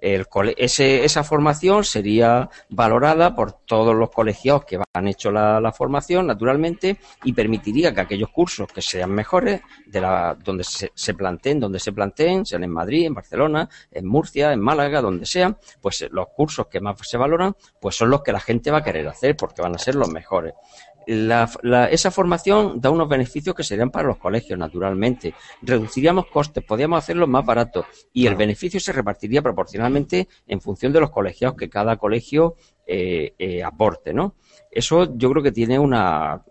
El, ese, esa formación sería valorada por todos los colegiados que han hecho la, la, formación, naturalmente, y permitiría que aquellos cursos que sean mejores, de la, donde se, se, planteen, donde se planteen, sean en Madrid, en Barcelona, en Murcia, en Málaga, donde sean, pues los cursos que más se valoran, pues son los que la gente va a querer hacer, porque van a ser los mejores. Esa formación da unos beneficios que serían para los colegios, naturalmente. Reduciríamos costes, podríamos hacerlo más barato y el beneficio se repartiría proporcionalmente en función de los colegiados que cada colegio eh, eh, aporte, ¿no? Eso yo creo que tiene una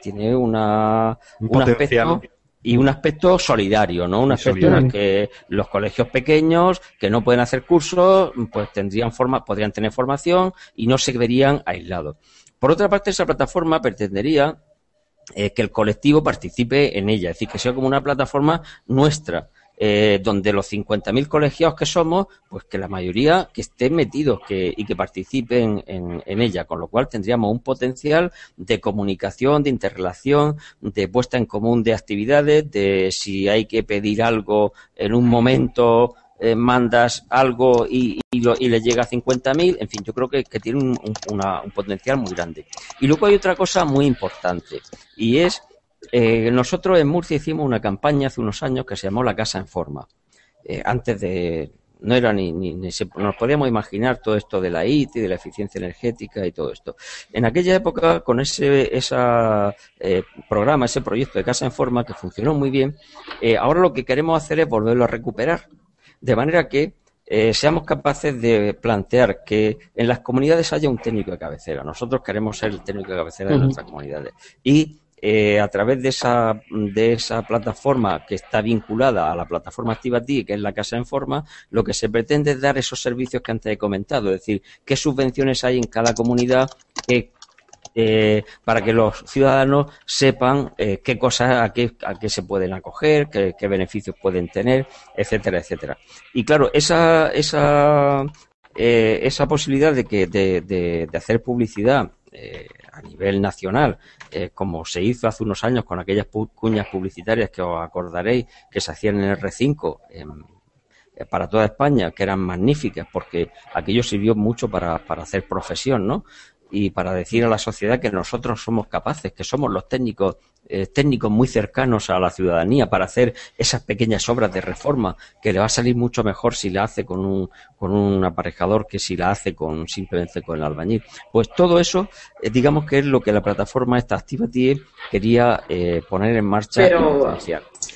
tiene una un, aspecto y un aspecto solidario, ¿no? Un aspecto en el que los colegios pequeños que no pueden hacer cursos, pues tendrían forma, podrían tener formación y no se verían aislados. Por otra parte, esa plataforma pretendería eh, que el colectivo participe en ella, es decir, que sea como una plataforma nuestra, eh, donde los 50.000 colegiados que somos, pues que la mayoría que estén metidos y que participen en, ella, con lo cual tendríamos un potencial de comunicación, de interrelación, de puesta en común de actividades, de si hay que pedir algo en un momento eh, mandas algo y, le llega a 50.000, en fin, yo creo que, tiene un, potencial muy grande. Y luego hay otra cosa muy importante, y es, eh, nosotros en Murcia hicimos una campaña hace unos años que se llamó La Casa en Forma. Eh, antes de, no era ni, ni, nos podíamos imaginar todo esto de la IT y de la eficiencia energética y todo esto. En aquella época, con ese programa, ese proyecto de Casa en Forma que funcionó muy bien, ahora lo que queremos hacer es volverlo a recuperar de manera que eh, seamos capaces de plantear que en las comunidades haya un técnico de cabecera. Nosotros queremos ser el técnico de cabecera de nuestras comunidades. Y eh, a través de esa, de esa plataforma que está vinculada a la plataforma Activati, que es la Casa en Forma, lo que se pretende es dar esos servicios que antes he comentado, es decir, qué subvenciones hay en cada comunidad, qué eh, para que los ciudadanos sepan eh, qué cosas, a qué, a qué se pueden acoger, qué, beneficios pueden tener, etcétera, etcétera. Y claro, esa, esa, eh, esa posibilidad de, que, de, de, hacer publicidad a nivel nacional, como se hizo hace unos años con aquellas cuñas publicitarias que os acordaréis que se hacían en el R5 para toda España, que eran magníficas, porque aquello sirvió mucho para, para hacer profesión, ¿no? Y para decir a la sociedad que nosotros somos capaces, que somos los técnicos eh, técnicos muy cercanos a la ciudadanía para hacer esas pequeñas obras de reforma que le va a salir mucho mejor si la hace con un, con un aparejador que si la hace con simplemente con el albañil. Pues todo eso, eh, digamos que es lo que la plataforma esta Activity quería eh, poner en marcha pero,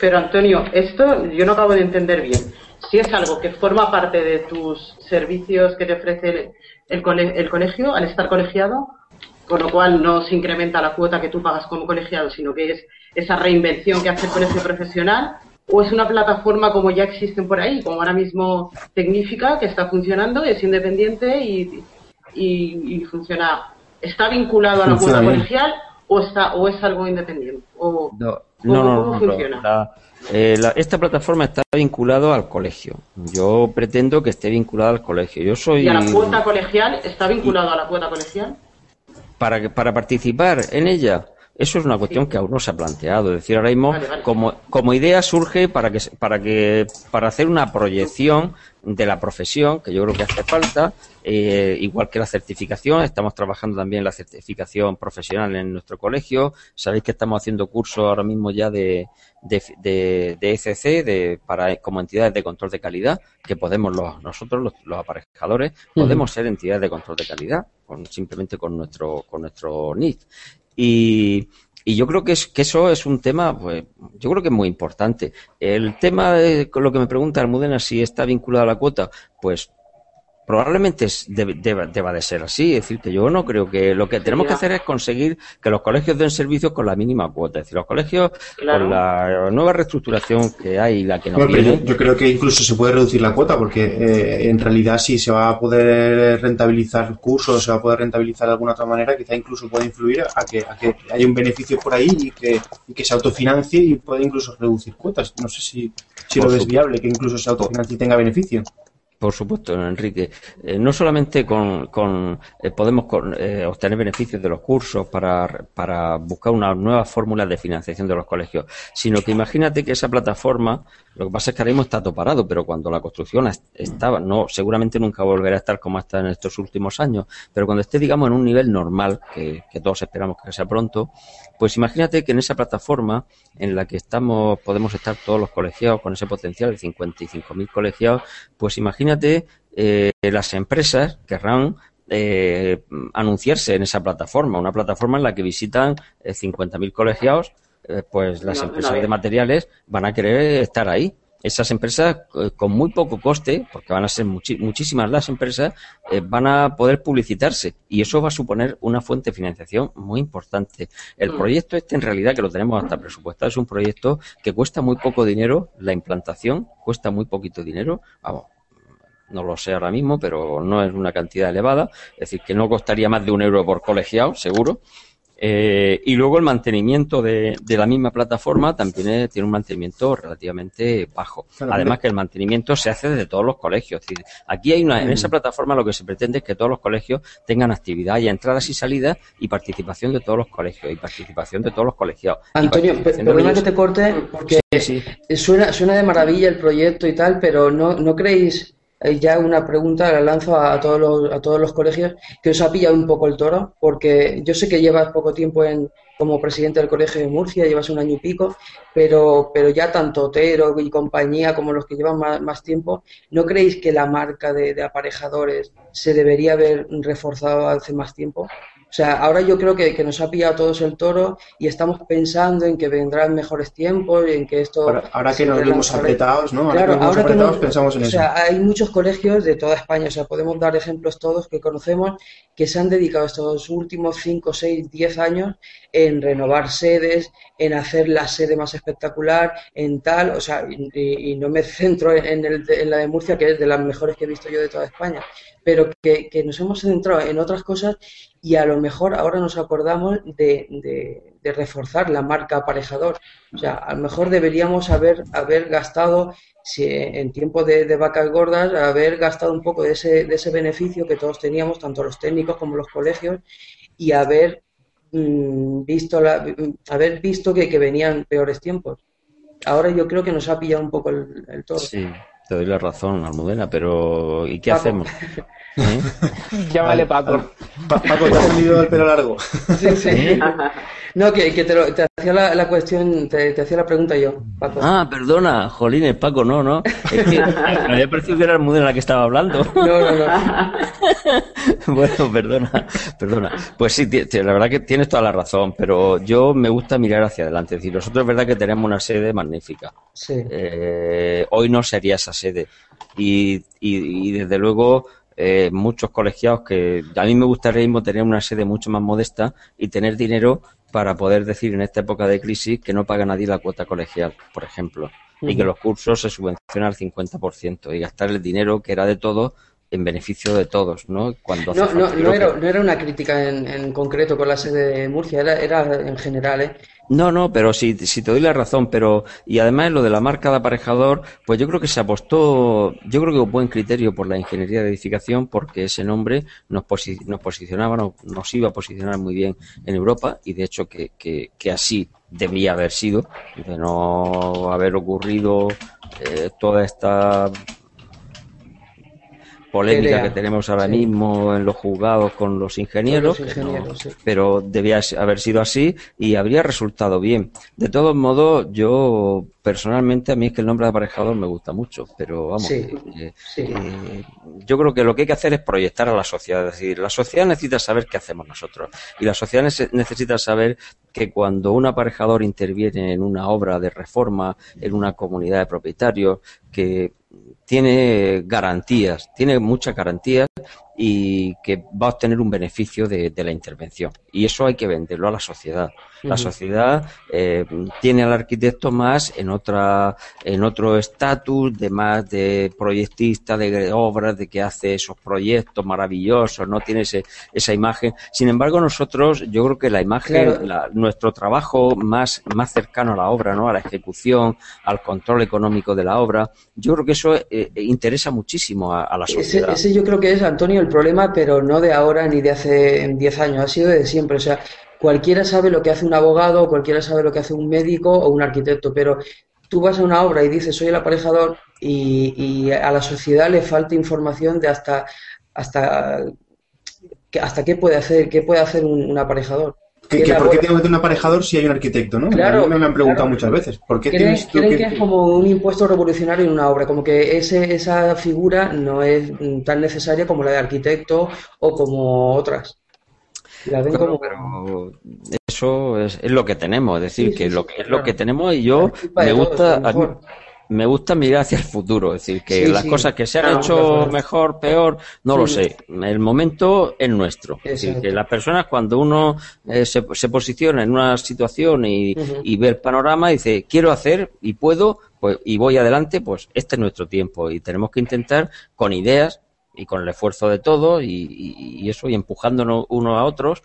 Pero Antonio, esto yo no acabo de entender bien. Si es algo que forma parte de tus servicios que te ofrece el, el colegio al estar colegiado, con lo cual no se incrementa la cuota que tú pagas como colegiado, sino que es esa reinvención que hace el colegio profesional, o es una plataforma como ya existen por ahí, como ahora mismo Tecnífica, que está funcionando, es independiente y, y, funciona. ¿Está vinculado a la cuota colegial o, está, o es algo independiente? O, no, no, ¿cómo funciona? Eh, esta plataforma está vinculada al colegio. Yo pretendo que esté vinculada al colegio. Yo soy. ¿Y a la cuota colegial? ¿Está vinculado a la cuota colegial? Para, para participar en ella, eso es una cuestión que aún no se ha planteado. Es decir, ahora mismo, Como, como idea surge para que, para que, para hacer una proyección de la profesión, que yo creo que hace falta, eh, igual que la certificación, estamos trabajando también la certificación profesional en nuestro colegio. Sabéis que estamos haciendo cursos ahora mismo ya de, de, de, de ECC, de, para, como entidades de control de calidad, que podemos los, nosotros, los, aparejadores, podemos ser entidades de control de calidad, con, simplemente con nuestro, con nuestro NIT. Y, y yo creo que, es, que eso es un tema, pues, yo creo que es muy importante. El tema lo que me pregunta Almudena, si está vinculado a la cuota, pues probablemente deba, de ser así. Es decir, que yo no creo que lo que tenemos que hacer es conseguir que los colegios den servicios con la mínima cuota. Es decir, los colegios con la nueva reestructuración que hay, la que no viene. Yo, creo que incluso se puede reducir la cuota porque eh, en realidad si se va a poder rentabilizar cursos, se va a poder rentabilizar de alguna otra manera, quizá incluso puede influir a que, a que haya un beneficio por ahí y que, y que se autofinancie y puede incluso reducir cuotas. No sé si, si lo ves viable que incluso se autofinancie y tenga beneficio. Por supuesto, Enrique. Eh, no solamente con, con eh, podemos eh, obtener beneficios de los cursos para, buscar una nueva fórmula de financiación de los colegios, sino que imagínate que esa plataforma, lo que pasa es que ahora mismo está todo parado, pero cuando la construcción estaba, no, seguramente nunca volverá a estar como está en estos últimos años, pero cuando esté, digamos, en un nivel normal, que, que todos esperamos que sea pronto, pues imagínate que en esa plataforma en la que estamos, podemos estar todos los colegiados con ese potencial de 55.000 colegiados, pues imagínate eh, las empresas querrán eh, anunciarse en esa plataforma, una plataforma en la que visitan 50.000 colegiados, pues las empresas de materiales van a querer estar ahí esas empresas eh, con muy poco coste, porque van a ser muchísimas las empresas, eh, van a poder publicitarse y eso va a suponer una fuente de financiación muy importante. El mm. proyecto este, en realidad, que lo tenemos hasta presupuestado, es un proyecto que cuesta muy poco dinero, la implantación cuesta muy poquito dinero, vamos, no lo sé ahora mismo, pero no es una cantidad elevada, es decir, que no costaría más de un euro por colegiado, seguro, eh, y luego el mantenimiento de, de, la misma plataforma también tiene un mantenimiento relativamente bajo. Además que el mantenimiento se hace desde todos los colegios. aquí hay una, en esa mm. plataforma lo que se pretende es que todos los colegios tengan actividad y entradas y salidas y participación de todos los colegios y participación de todos los colegiados. Antonio, perdona que te corte porque Suena, suena de maravilla el proyecto y tal, pero no, no creéis ya una pregunta la lanzo a, todos los, a todos los colegios que os ha pillado un poco el toro, porque yo sé que llevas poco tiempo en, como presidente del Colegio de Murcia, llevas un año y pico, pero, pero ya tanto Otero y compañía como los que llevan más, tiempo, ¿no creéis que la marca de, aparejadores se debería haber reforzado hace más tiempo? O sea, ahora yo creo que, nos ha pillado todos el toro y estamos pensando en que vendrán mejores tiempos y en que esto... Ahora, que nos vemos apretados, ¿no? Ahora claro, ahora apretados, pensamos en eso. O sea, hay muchos colegios de toda España, o sea, podemos dar ejemplos todos que conocemos que se han dedicado estos últimos 5, 6, 10 años en renovar sedes, en hacer la sede más espectacular, en tal, o sea, y, no me centro en, en, la de Murcia, que es de las mejores que he visto yo de toda España, pero que, nos hemos centrado en otras cosas y a lo mejor ahora nos acordamos de, de, reforzar la marca aparejador. O sea, a lo mejor deberíamos haber, haber gastado, si en tiempo de, vacas gordas, haber gastado un poco de ese, de ese beneficio que todos teníamos, tanto los técnicos como los colegios, y haber visto, la, haber visto que, que, venían peores tiempos. Ahora yo creo que nos ha pillado un poco el, el. Sí, te doy la razón, Almudena, pero ¿y qué hacemos? (laughs) ¿Eh? Llámale Paco. Paco, ¿te has tenido el pelo largo? Sí, sí. No, que, que te, te, hacía la, la cuestión, te, te, hacía la pregunta yo, Paco. Ah, perdona, jolines, Paco, no, no. Es que me había parecido que era el la que estaba hablando. No, no, no. (laughs) bueno, perdona, perdona. Pues sí, la verdad que tienes toda la razón, pero yo me gusta mirar hacia adelante. Es decir, nosotros es verdad que tenemos una sede magnífica. Sí. Eh, hoy no sería esa sede. Y, y, y desde luego eh, muchos colegiados que a mí me gustaría mismo tener una sede mucho más modesta y tener dinero para poder decir en esta época de crisis que no paga nadie la cuota colegial, por ejemplo, y que los cursos se subvencionan al 50% y gastar el dinero que era de todos en beneficio de todos, ¿no? Cuando no, no, no, era, no, era, una crítica en, en, concreto con la sede de Murcia, era, era en general, ¿eh? No, no, pero si, si te doy la razón, pero y además lo de la marca de aparejador, pues yo creo que se apostó, yo creo que un buen criterio por la ingeniería de edificación, porque ese nombre nos, nos posicionaba, nos, nos, iba a posicionar muy bien en Europa y de hecho que, que, que así debía haber sido, de no haber ocurrido eh, toda esta polémica que tenemos ahora mismo en los juzgados con los ingenieros, pero debía haber sido así y habría resultado bien. De todos modos, yo personalmente a mí es que el nombre de aparejador me gusta mucho, pero vamos, eh, eh, yo creo que lo que hay que hacer es proyectar a la sociedad, es decir, la sociedad necesita saber qué hacemos nosotros y la sociedad necesita saber que cuando un aparejador interviene en una obra de reforma, en una comunidad de propietarios, que tiene garantías, tiene muchas garantías y que va a obtener un beneficio de, la intervención. Y eso hay que venderlo a la sociedad. La sociedad eh, tiene al arquitecto más en otra, en otro estatus de más de proyectista de obras, de que hace esos proyectos maravillosos, no tiene ese, esa imagen. Sin embargo, nosotros, yo creo que la imagen, nuestro trabajo más, más cercano a la obra, ¿no? A la ejecución, al control económico de la obra, yo creo que eso eh, interesa muchísimo a, la sociedad. Ese, ese yo creo que es, Antonio, el problema, pero no de ahora ni de hace 10 años, ha sido de siempre. O sea, cualquiera sabe lo que hace un abogado, cualquiera sabe lo que hace un médico o un arquitecto, pero tú vas a una obra y dices soy el aparejador y, a la sociedad le falta información de hasta hasta hasta qué puede hacer qué puede hacer un, aparejador. ¿Por qué tengo que tener un aparejador si hay un arquitecto? ¿no? Claro, me, han preguntado muchas veces. ¿Por qué ¿Creen, que, es como un impuesto revolucionario en una obra? Como que ese, esa figura no es tan necesaria como la de arquitecto o como otras. La ven como... pero eso es, lo que tenemos, es decir, que lo que es lo que tenemos y yo me gusta me gusta mirar hacia el futuro, es decir, que las cosas que se han hecho mejor, peor, no lo sé. El momento es nuestro. Es decir, que las personas cuando uno eh, se, se, posiciona en una situación y, y, ve el panorama dice, quiero hacer y puedo, pues, y voy adelante, pues este es nuestro tiempo y tenemos que intentar con ideas y con el esfuerzo de todos y, eso y empujándonos unos a otros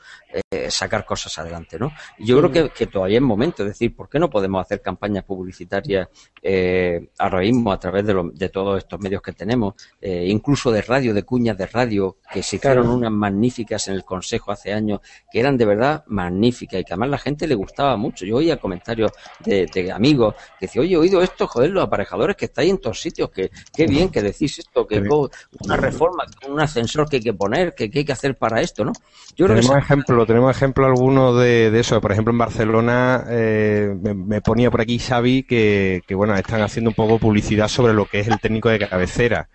eh, sacar cosas adelante no yo creo que, que, todavía es momento es decir por qué no podemos hacer campañas publicitarias eh, ahora mismo a través de, de todos estos medios que tenemos eh, incluso de radio de cuñas de radio que se hicieron unas magníficas en el consejo hace años que eran de verdad magníficas y que además la gente le gustaba mucho yo oía comentarios de, amigos que decían oye he oído esto joder los aparejadores que estáis en todos sitios que qué bien que decís esto que una forma, un ascensor que hay que poner, que, hay que hacer para esto, ¿no? Yo tenemos ejemplo, tenemos ejemplo alguno de, eso. Por ejemplo, en Barcelona eh, me, ponía por aquí Xavi que, bueno, están haciendo un poco publicidad sobre lo que es el técnico de cabecera.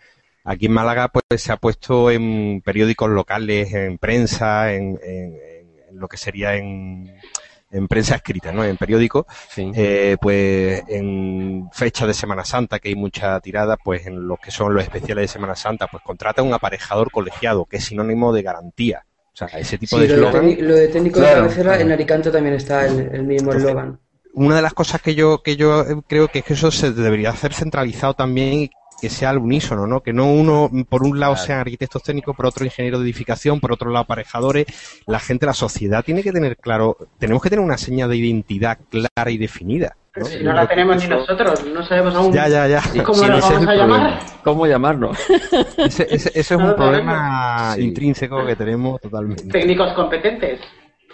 Aquí en Málaga pues se ha puesto en periódicos locales, en prensa, en lo que sería en en prensa escrita, ¿no? En periódico, eh, pues en fecha de Semana Santa, que hay mucha tirada, pues en los que son los especiales de Semana Santa, pues contrata un aparejador colegiado, que es sinónimo de garantía. O sea, ese tipo de lo de, lo de técnico de cabecera, en Alicante también está el, mismo eslogan. Una de las cosas que yo, que yo creo que es que eso se debería hacer centralizado también que sea al unísono, ¿no? Que no uno, por un lado sean arquitectos técnicos, por otro ingeniero de edificación, por otro lado aparejadores. La gente, la sociedad tiene que tener claro, tenemos que tener una seña de identidad clara y definida. ¿no? si no la tenemos ni nosotros, no sabemos aún ya, ya, ya. cómo nos vamos a llamar. ¿Cómo llamarnos? Ese, es un problema intrínseco que tenemos totalmente. Técnicos competentes.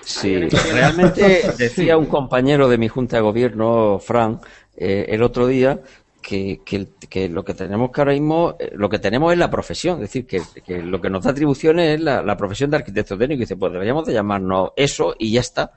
Sí, realmente (laughs) decía un compañero de mi junta de gobierno, Fran, eh, el otro día, que, que, lo que tenemos que ahora mismo, eh, lo que tenemos es la profesión, es decir, que, lo que nos da atribuciones es la, profesión de arquitecto técnico. Y dice, pues deberíamos de llamarnos eso y ya está.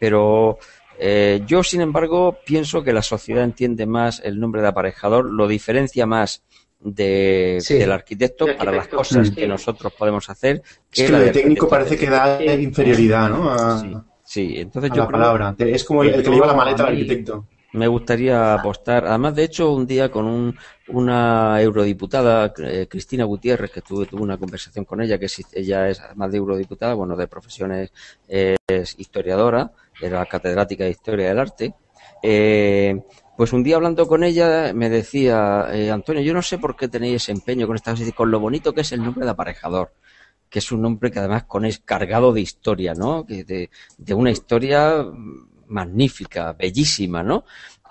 Pero eh, yo, sin embargo, pienso que la sociedad entiende más el nombre de aparejador, lo diferencia más de, del arquitecto para las cosas que nosotros podemos hacer. Que es que lo de técnico parece que da inferioridad, ¿no? sí, entonces yo la palabra. Es como el, que lleva la maleta al arquitecto me gustaría apostar. Además, de hecho, un día con un, una eurodiputada, eh, Cristina Gutiérrez, que tuve, tuve una conversación con ella, que ella es, además de eurodiputada, bueno, de profesiones, es historiadora, era catedrática de Historia del Arte. Eh, pues un día hablando con ella me decía, eh, Antonio, yo no sé por qué tenéis ese empeño con esta con lo bonito que es el nombre de aparejador que es un nombre que además con es cargado de historia, ¿no? Que de, de una historia magnífica, bellísima, ¿no?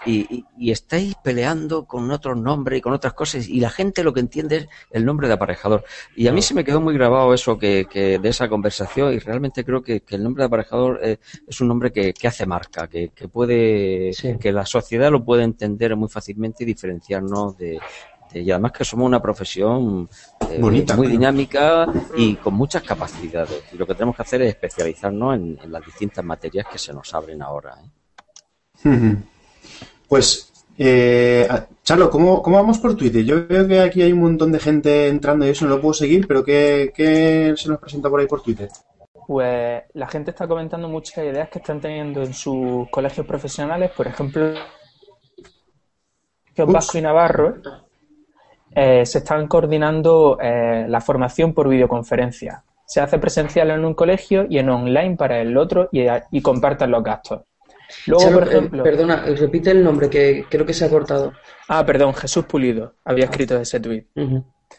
Y, estáis peleando con otros nombres y con otras cosas y la gente lo que entiende es el nombre de aparejador. Y a mí se me quedó muy grabado eso que, de esa conversación y realmente creo que, el nombre de aparejador eh, es un nombre que, hace marca, que, puede, que la sociedad lo puede entender muy fácilmente y diferenciarnos de, y además que somos una profesión eh, muy dinámica y con muchas capacidades. Y lo que tenemos que hacer es especializarnos en, las distintas materias que se nos abren ahora. ¿eh? Pues, eh, Charlo, ¿cómo, vamos por Twitter? Yo veo que aquí hay un montón de gente entrando y eso no lo puedo seguir, pero ¿qué, qué se nos presenta por ahí por Twitter? Pues la gente está comentando muchas ideas que están teniendo en sus colegios profesionales, por ejemplo, Vasco y Navarro, eh, se están coordinando eh, la formación por videoconferencia. Se hace presencial en un colegio y en online para el otro y, y comparten los gastos. Luego, por eh, ejemplo, perdona, repite el nombre que creo que se ha cortado. Ah, perdón, Jesús Pulido había escrito ese tweet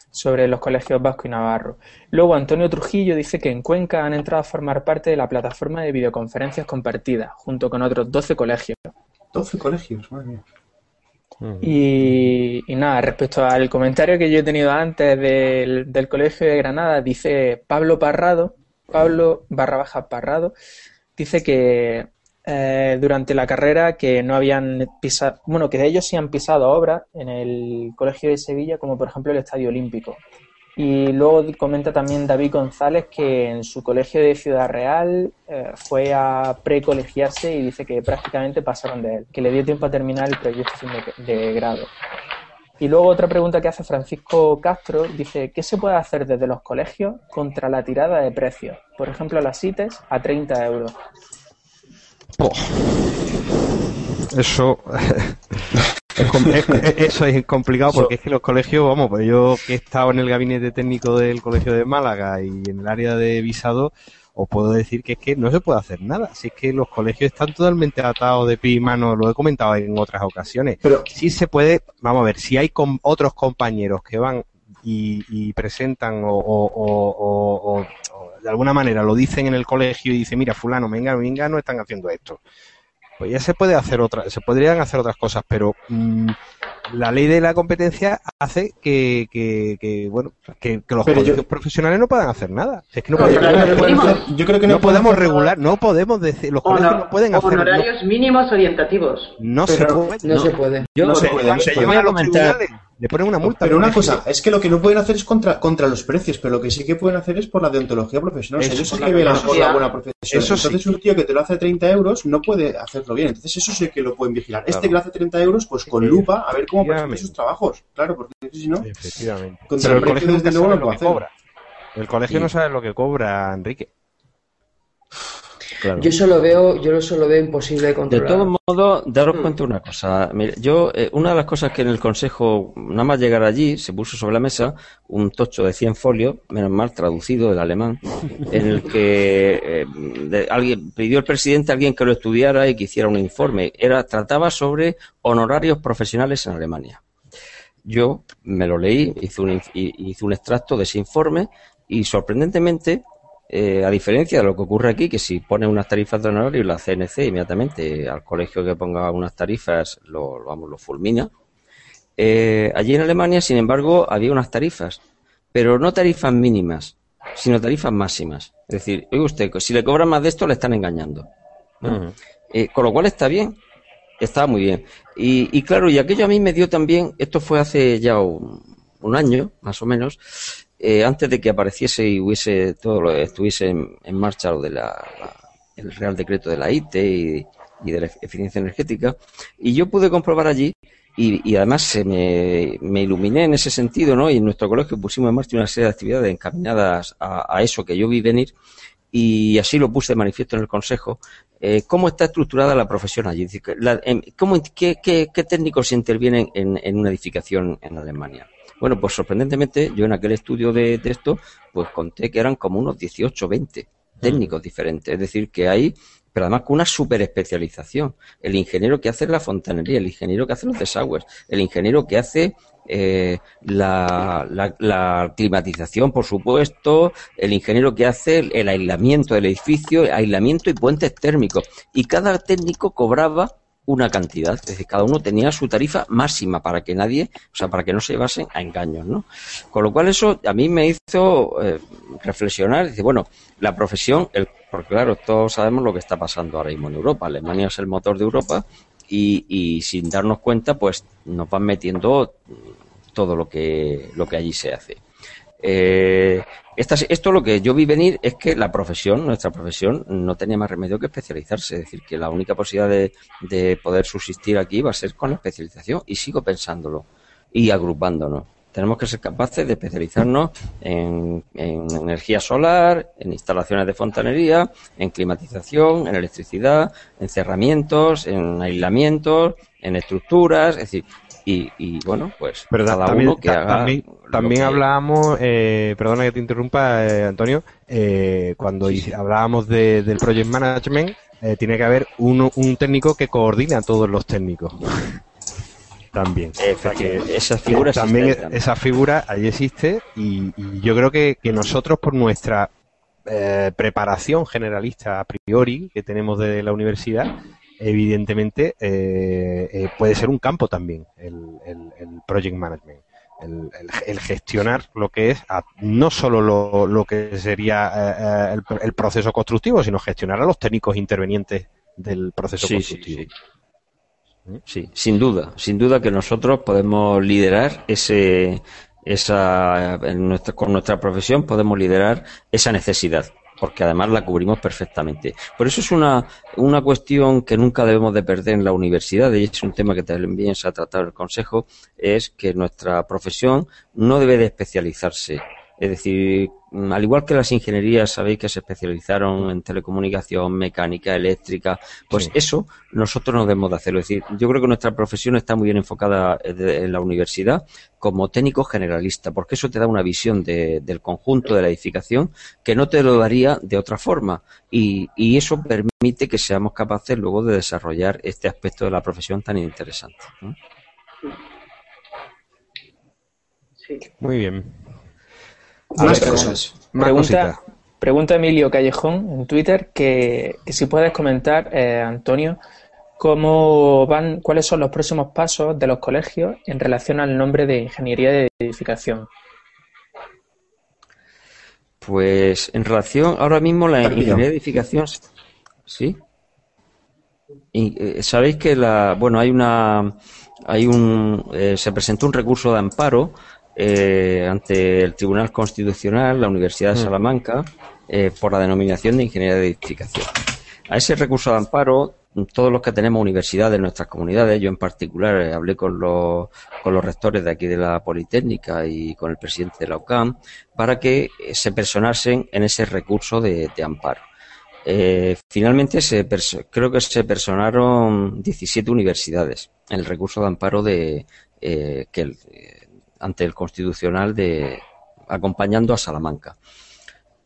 sobre los colegios Vasco y Navarro. Luego Antonio Trujillo dice que en Cuenca han entrado a formar parte de la plataforma de videoconferencias compartidas, junto con otros 12 colegios. 12 colegios, madre mía. Y, nada, respecto al comentario que yo he tenido antes del, Colegio de Granada, dice Pablo Parrado, Pablo barra baja Parrado, dice que eh, durante la carrera que no habían pisado, bueno, que ellos sí han pisado obras en el Colegio de Sevilla, como por ejemplo el Estadio Olímpico. Y luego comenta también David González que en su colegio de Ciudad Real eh, fue a precolegiarse y dice que prácticamente pasaron de él, que le dio tiempo a terminar el proyecto de, grado. Y luego otra pregunta que hace Francisco Castro dice, ¿qué se puede hacer desde los colegios contra la tirada de precios? Por ejemplo, las CITES a 30 euros. Eso (laughs) (laughs) eso es complicado porque es que los colegios, vamos, pues yo que he estado en el gabinete técnico del Colegio de Málaga y en el área de visado, os puedo decir que es que no se puede hacer nada. Si es que los colegios están totalmente atados de pie y mano, lo he comentado en otras ocasiones. Pero sí se puede, vamos a ver, si hay con otros compañeros que van y, presentan o, de alguna manera lo dicen en el colegio y dicen, mira, fulano, venga, venga, no están haciendo esto pues ya se puede hacer otra, se podrían hacer otras cosas, pero mm, la ley de la competencia hace que, que, bueno, que, los colegios profesionales no puedan hacer nada. Es que no, yo creo que no, podemos regular, no podemos decir, los colegios no, pueden hacer horarios mínimos orientativos. No se puede. No, se puede. Yo no se puede. Se voy a comentar le ponen una multa. Pero una cosa, es que lo que no pueden hacer es contra, contra los precios, pero lo que sí que pueden hacer es por la deontología profesional. Eso sí que velan por la buena profesión. Entonces un tío que te lo hace 30 euros no puede hacerlo bien. Entonces eso sí que lo pueden vigilar. Este que lo hace 30 euros, pues con lupa, a ver cómo presenta sus trabajos. Claro, porque si no... Efectivamente. Contra el, colegio desde luego no puede hacer. El colegio no sabe lo que cobra, Enrique. Yo solo veo, yo solo veo imposible de controlar. De todos modos, daros mm. cuenta una cosa. yo, eh, una de las cosas que en el consejo, nada más llegar allí, se puso sobre la mesa un tocho de 100 folios, menos mal traducido del alemán, (laughs) en el que eh, alguien pidió el presidente a alguien que lo estudiara y que hiciera un informe. Era, trataba sobre honorarios profesionales en Alemania. Yo me lo leí, hice un, hice un extracto de ese informe y sorprendentemente eh, a diferencia de lo que ocurre aquí, que si pone unas tarifas de honorario, la CNC inmediatamente al colegio que ponga unas tarifas lo, vamos, lo fulmina. Eh, allí en Alemania, sin embargo, había unas tarifas, pero no tarifas mínimas, sino tarifas máximas. Es decir, oye usted, si le cobran más de esto, le están engañando. Eh, con lo cual está bien, está muy bien. Y, claro, y aquello a mí me dio también, esto fue hace ya un año, más o menos, eh, antes de que apareciese y hubiese todo lo, estuviese en, marcha lo de la, el Real Decreto de la IT y, de la eficiencia energética, y yo pude comprobar allí y, además se me, me, iluminé en ese sentido, ¿no? Y en nuestro colegio pusimos en marcha una serie de actividades encaminadas a, eso que yo vi venir y así lo puse de manifiesto en el Consejo. Eh, ¿Cómo está estructurada la profesión allí? Em, ¿cómo, qué, qué, qué, técnicos intervienen en, en, una edificación en Alemania? Bueno, pues sorprendentemente, yo en aquel estudio de texto, pues conté que eran como unos 18 o 20 técnicos diferentes. Es decir, que hay, pero además con una super especialización. El ingeniero que hace la fontanería, el ingeniero que hace los desagües, el ingeniero que hace eh, la, la, climatización, por supuesto, el ingeniero que hace el aislamiento del edificio, aislamiento y puentes térmicos. Y cada técnico cobraba una cantidad, es decir, cada uno tenía su tarifa máxima para que nadie, o sea, para que no se llevasen a engaños, ¿no? Con lo cual eso a mí me hizo eh, reflexionar, dice, bueno, la profesión, el, porque claro, todos sabemos lo que está pasando ahora mismo en Europa, Alemania es el motor de Europa y, y sin darnos cuenta, pues nos van metiendo todo lo que, lo que allí se hace. Eh, esto lo que yo vi venir es que la profesión, nuestra profesión, no tenía más remedio que especializarse. Es decir, que la única posibilidad de, poder subsistir aquí va a ser con la especialización y sigo pensándolo y agrupándonos. Tenemos que ser capaces de especializarnos en, energía solar, en instalaciones de fontanería, en climatización, en electricidad, en cerramientos, en aislamientos, en estructuras, es decir, y, bueno, pues Pero también, También, hablábamos, eh, perdona que te interrumpa, eh, Antonio, eh, cuando hablábamos del project management, eh, tiene que haber uno, un técnico que coordine a todos los técnicos. (laughs) también. esa figura también esa figura ahí existe y, yo creo que, que nosotros por nuestra preparación generalista a priori que tenemos de la universidad evidentemente eh, eh, puede ser un campo también el, project management. El, gestionar lo que es no solo lo, que sería eh, el, proceso constructivo, sino gestionar a los técnicos intervenientes del proceso constructivo. Sí, sin duda, sin duda que nosotros podemos liderar ese esa, con nuestra profesión podemos liderar esa necesidad porque además la cubrimos perfectamente. Por eso es una, una cuestión que nunca debemos de perder en la universidad, y es un tema que también se ha tratado el Consejo, es que nuestra profesión no debe de especializarse. Es decir, Mm, al igual que las ingenierías, sabéis que se especializaron en telecomunicación, mecánica, eléctrica, pues eso nosotros no debemos de hacerlo. Es decir, yo creo que nuestra profesión está muy bien enfocada en la universidad como técnico generalista, porque eso te da una visión del conjunto de la edificación que no te lo daría de otra forma. Y, y eso permite que seamos capaces luego de desarrollar este aspecto de la profesión tan interesante. Muy bien. Más cosas. pregunta, pregunta Emilio Callejón en Twitter que, si puedes comentar, eh, Antonio, cómo van, cuáles son los próximos pasos de los colegios en relación al nombre de ingeniería de edificación. Pues en relación, ahora mismo la ingeniería de edificación, sí. Eh, sabéis que la, bueno, hay una, hay un, eh, se presentó un recurso de amparo eh, ante el Tribunal Constitucional, la Universidad de mm. Salamanca, eh, por la denominación de ingeniería de edificación. A ese recurso de amparo, todos los que tenemos universidades en nuestras comunidades, yo en particular eh, hablé con los, con los rectores de aquí de la Politécnica y con el presidente de la UCAM, para que se personasen en ese recurso de, amparo. finalmente se creo que se personaron 17 universidades en el recurso de amparo de que el, ante el Constitucional de acompañando a Salamanca.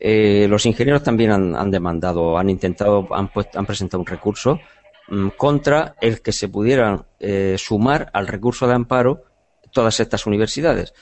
Eh, los ingenieros también han, demandado, han intentado, han, han presentado un recurso mm, contra el que se pudieran eh, sumar al recurso de amparo todas estas universidades.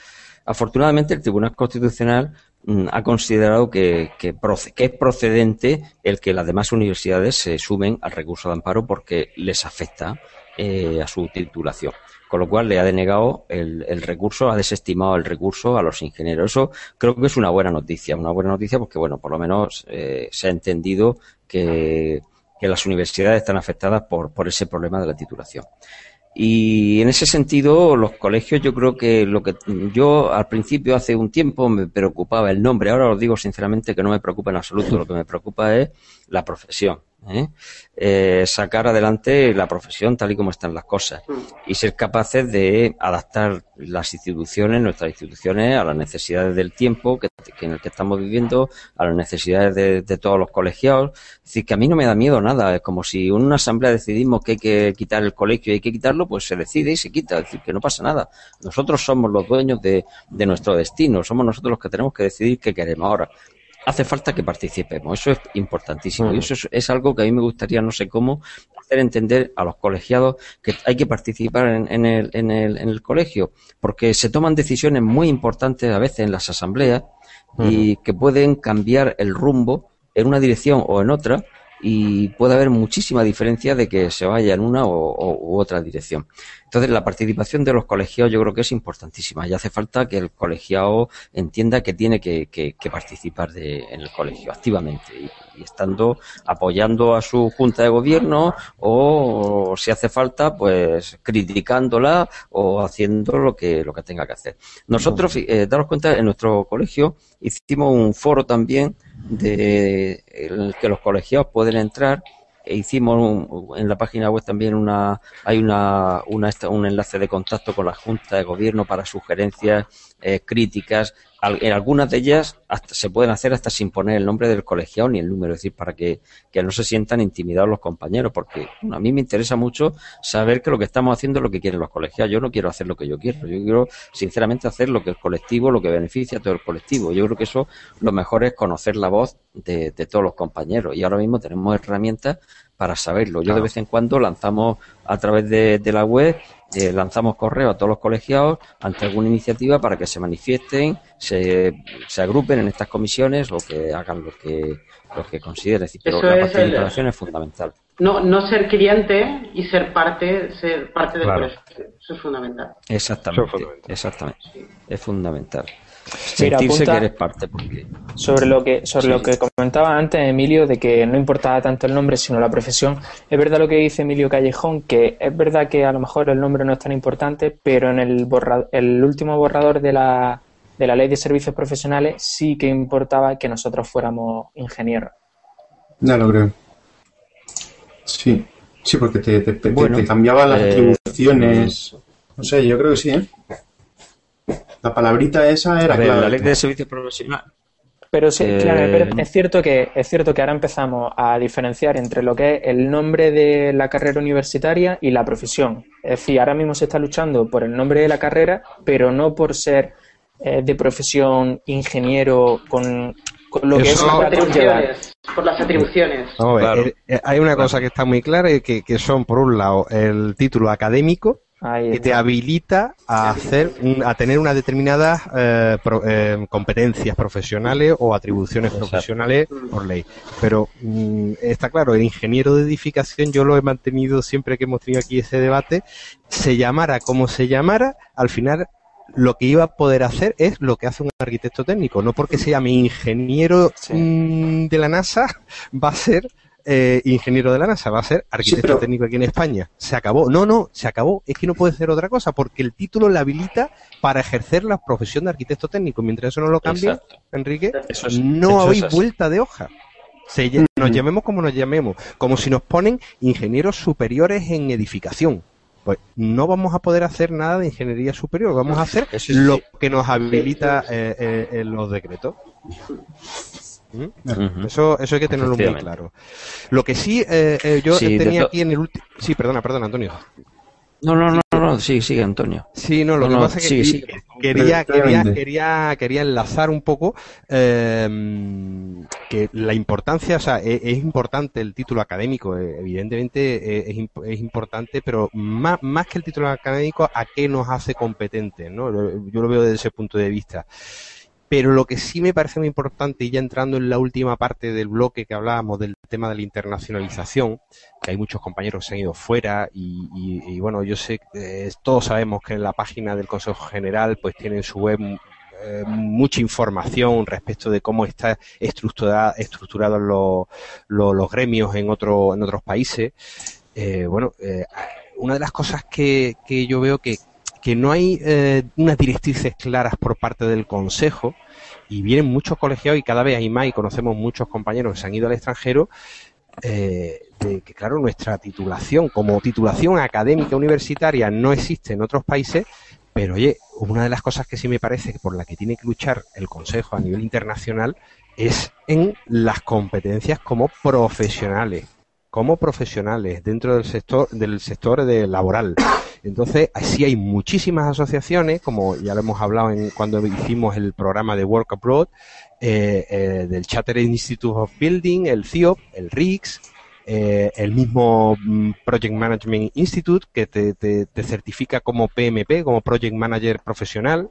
Afortunadamente, el Tribunal Constitucional mm, ha considerado que, que, es procedente el que las demás universidades se sumen al recurso de amparo porque les afecta eh, a su titulación con lo cual le ha denegado el, recurso, ha desestimado el recurso a los ingenieros. Eso creo que es una buena noticia, una buena noticia porque, bueno, por lo menos eh, se ha entendido que, las universidades están afectadas por, por ese problema de la titulación. Y en ese sentido, los colegios, yo creo que lo que yo al principio, hace un tiempo, me preocupaba el nombre. Ahora os digo sinceramente que no me preocupa en absoluto. Lo que me preocupa es la profesión. ¿Eh? Eh, sacar adelante la profesión tal y como están las cosas y ser capaces de adaptar las instituciones, nuestras instituciones, a las necesidades del tiempo que, en el que estamos viviendo, a las necesidades de, todos los colegiados. Es decir, que a mí no me da miedo nada. Es como si en una asamblea decidimos que hay que quitar el colegio y hay que quitarlo, pues se decide y se quita. Es decir, que no pasa nada. Nosotros somos los dueños de, de nuestro destino. Somos nosotros los que tenemos que decidir qué queremos ahora hace falta que participemos. Eso es importantísimo. Y eso es, algo que a mí me gustaría, no sé cómo, hacer entender a los colegiados que hay que participar en, el, en, el, en el colegio, porque se toman decisiones muy importantes a veces en las asambleas y que pueden cambiar el rumbo en una dirección o en otra y puede haber muchísima diferencia de que se vaya en una o, u otra dirección. Entonces, la participación de los colegiados yo creo que es importantísima y hace falta que el colegiado entienda que tiene que, participar de, en el colegio activamente y, estando apoyando a su junta de gobierno o, si hace falta, pues criticándola o haciendo lo que, lo que tenga que hacer. Nosotros, eh, daros cuenta, en nuestro colegio hicimos un foro también de el que los colegiados pueden entrar e hicimos en la página web también una hay una, una, un enlace de contacto con la Junta de Gobierno para sugerencias eh, críticas en algunas de ellas hasta, se pueden hacer hasta sin poner el nombre del colegiado ni el número, es decir, para que, no se sientan intimidados los compañeros, porque a mí me interesa mucho saber que lo que estamos haciendo es lo que quieren los colegiados. Yo no quiero hacer lo que yo quiero, yo quiero sinceramente hacer lo que el colectivo, lo que beneficia a todo el colectivo. Yo creo que eso lo mejor es conocer la voz de, todos los compañeros y ahora mismo tenemos herramientas para saberlo. Yo de vez en cuando lanzamos a través de, de la web eh, lanzamos correo a todos los colegiados ante alguna iniciativa para que se manifiesten, se, se agrupen en estas comisiones o que hagan lo que, lo que consideren. Pero la participación es fundamental. No, no ser cliente y ser parte, ser parte del colegio. Eso es fundamental. Exactamente, exactamente. Es fundamental. Sentirse que eres parte. Sobre lo que sobre lo que comentaba antes Emilio de que no importaba tanto el nombre sino la profesión, es verdad lo que dice Emilio Callejón, que es verdad que a lo mejor el nombre no es tan importante, pero en el, el último borrador de la de la ley de servicios profesionales sí que importaba que nosotros fuéramos ingenieros. Ya lo creo. Sí, sí, porque te, te, cambiaban las eh, atribuciones. No sé, yo creo que sí, ¿eh? La palabrita esa era La ley de servicios profesionales pero sí, claro, es cierto que es cierto que ahora empezamos a diferenciar entre lo que es el nombre de la carrera universitaria y la profesión. Es decir, ahora mismo se está luchando por el nombre de la carrera, pero no por ser eh, de profesión ingeniero con, lo que es las atribuciones, por las atribuciones. Eh, eh, hay una cosa que está muy clara y que, que son, por un lado, el título académico que te habilita a hacer a tener unas determinadas eh, eh, competencias profesionales o atribuciones profesionales por ley. Pero mm, está claro el ingeniero de edificación yo lo he mantenido siempre que hemos tenido aquí ese debate se llamara como se llamara al final lo que iba a poder hacer es lo que hace un arquitecto técnico. No porque se llame ingeniero mm, de la NASA (laughs) va a ser eh, ingeniero de la NASA, va a ser arquitecto técnico aquí en España. Se acabó. No, no, se acabó. Es que no puede ser otra cosa, porque el título le habilita para ejercer la profesión de arquitecto técnico. Mientras eso no lo cambie, Enrique, no hay vuelta de hoja. nos llamemos como nos llamemos, como si nos ponen ingenieros superiores en edificación. Pues no vamos a poder hacer nada de ingeniería superior, vamos a hacer lo que nos habilita eh, eh, en los decretos. Eso, eso hay que tenerlo muy claro. Lo que sí, eh, eh, yo tenía aquí en el último. Sí, perdona, perdona, Antonio. No, no, no, no, sí, sigue, Antonio. Sí, no, lo que pasa es que Quería, quería, quería, quería enlazar un poco eh, que la importancia, o sea, e, es, importante el título académico, evidentemente es, es, importante, pero más, más que el título académico, ¿a qué nos hace competentes? ¿no? Yo lo veo desde ese punto de vista. Pero lo que sí me parece muy importante, y ya entrando en la última parte del bloque que hablábamos del tema de la internacionalización, que hay muchos compañeros que se han ido fuera y, bueno, yo sé, eh, todos sabemos que en la página del Consejo General pues tienen su web eh, mucha información respecto de cómo está estructurada, estructurados los, los, gremios en, otro, en otros países. Eh, bueno, una de las cosas que, que yo veo que, que no hay eh, unas directrices claras por parte del Consejo y vienen muchos colegiados y cada vez hay más y conocemos muchos compañeros que se han ido al extranjero eh, de que claro nuestra titulación como titulación académica universitaria no existe en otros países pero oye una de las cosas que sí me parece que por la que tiene que luchar el Consejo a nivel internacional es en las competencias como profesionales como profesionales dentro del sector del sector de laboral entonces, así hay muchísimas asociaciones, como ya lo hemos hablado en, cuando hicimos el programa de Work Abroad, eh, eh, del Chartered Institute of Building, el CIOP, el RICS, eh, el mismo mm, Project Management Institute, que te, te, certifica como PMP, como Project Manager Profesional.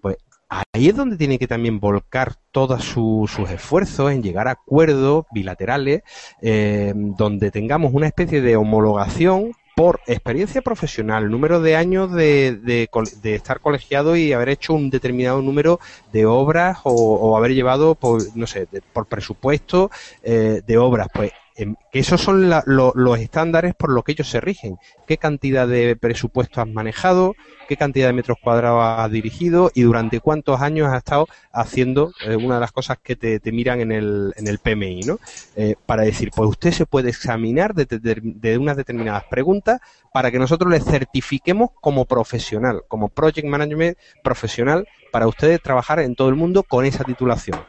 Pues ahí es donde tiene que también volcar todos sus esfuerzos en llegar a acuerdos bilaterales, donde tengamos una especie de homologación por experiencia profesional, número de años de, de, estar colegiado y haber hecho un determinado número de obras o, haber llevado, por, no sé, por presupuesto eh, de obras. Pues Em, que esos son los estándares por los que ellos se rigen. ¿Qué cantidad de presupuesto has manejado? ¿Qué cantidad de metros cuadrados has dirigido? ¿Y durante cuántos años has estado haciendo eh, una de las cosas que te, miran en el, en el PMI? ¿no? Eh, para decir, pues usted se puede examinar de, de, unas determinadas preguntas para que nosotros le certifiquemos como profesional, como Project Management profesional, para ustedes trabajar en todo el mundo con esa titulación.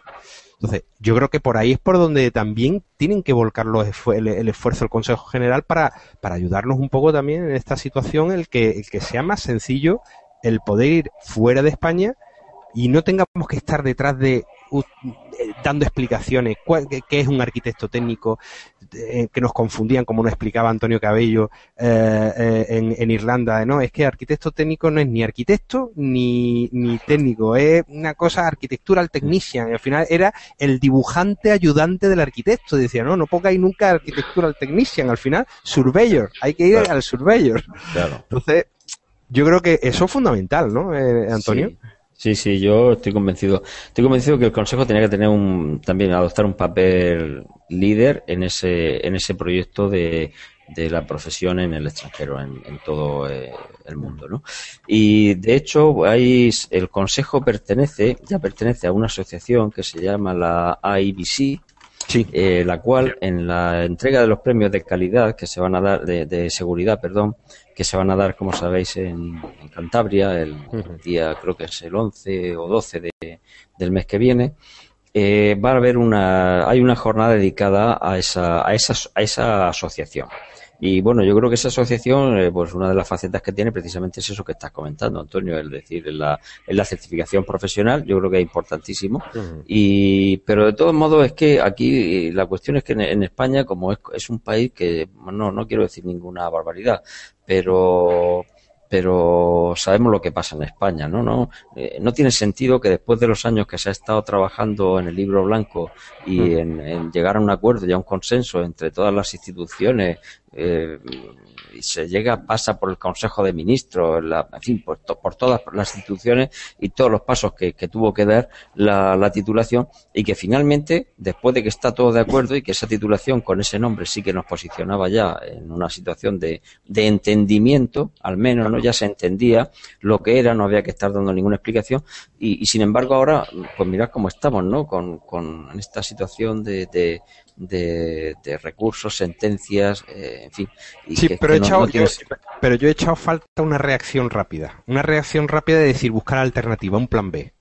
Entonces, yo creo que por ahí es por donde también tienen que volcar el, esfuerzo del Consejo General para, para ayudarnos un poco también en esta situación, el que, el que sea más sencillo el poder ir fuera de España y no tengamos que estar detrás de dando explicaciones, qué, es un arquitecto técnico, eh, que nos confundían, como nos explicaba Antonio Cabello eh, en, Irlanda, no, es que arquitecto técnico no es ni arquitecto ni, ni técnico, es una cosa architectural technician, al final era el dibujante ayudante del arquitecto, decía, no, no pongáis nunca architectural technician, al final surveyor, hay que ir al surveyor. Entonces, yo creo que eso es fundamental, ¿no, Antonio? Sí, sí, yo estoy convencido. Estoy convencido que el Consejo tenía que tener un, también adoptar un papel líder en ese, en ese proyecto de de la profesión en el extranjero, en, todo eh, el mundo. ¿no? Y de hecho, hay, el Consejo pertenece, ya pertenece a una asociación que se llama la IBC, Sí. Eh, la cual en la entrega de los premios de calidad que se van a dar, de, seguridad, perdón, que se van a dar, como sabéis, en, Cantabria, el, día creo que es el 11 o 12 de, del mes que viene, eh, va a haber una, hay una jornada dedicada a esa, a esa, a esa asociación. Y bueno, yo creo que esa asociación, eh, pues una de las facetas que tiene precisamente es eso que estás comentando, Antonio, es decir, en la, en la certificación profesional, yo creo que es importantísimo. y, pero de todos modos es que aquí la cuestión es que en, España, como es, es un país que, no, no quiero decir ninguna barbaridad, pero pero sabemos lo que pasa en España, ¿no? No, eh, no tiene sentido que después de los años que se ha estado trabajando en el libro blanco y mm. en, llegar a un acuerdo y a un consenso entre todas las instituciones, eh, se llega, pasa por el Consejo de Ministros, en fin, por, todas las instituciones y todos los pasos que, tuvo que dar la, titulación y que finalmente, después de que está todo de acuerdo y que esa titulación con ese nombre sí que nos posicionaba ya en una situación de, entendimiento, al menos, ¿no? Ya se entendía lo que era, no había que estar dando ninguna explicación y, sin embargo ahora, pues mirad cómo estamos, ¿no? Con, con esta situación de de, recursos, sentencias, eh, en fin. sí, pero, yo, pero yo he echado falta una reacción rápida. Una reacción rápida de decir buscar alternativa, un plan B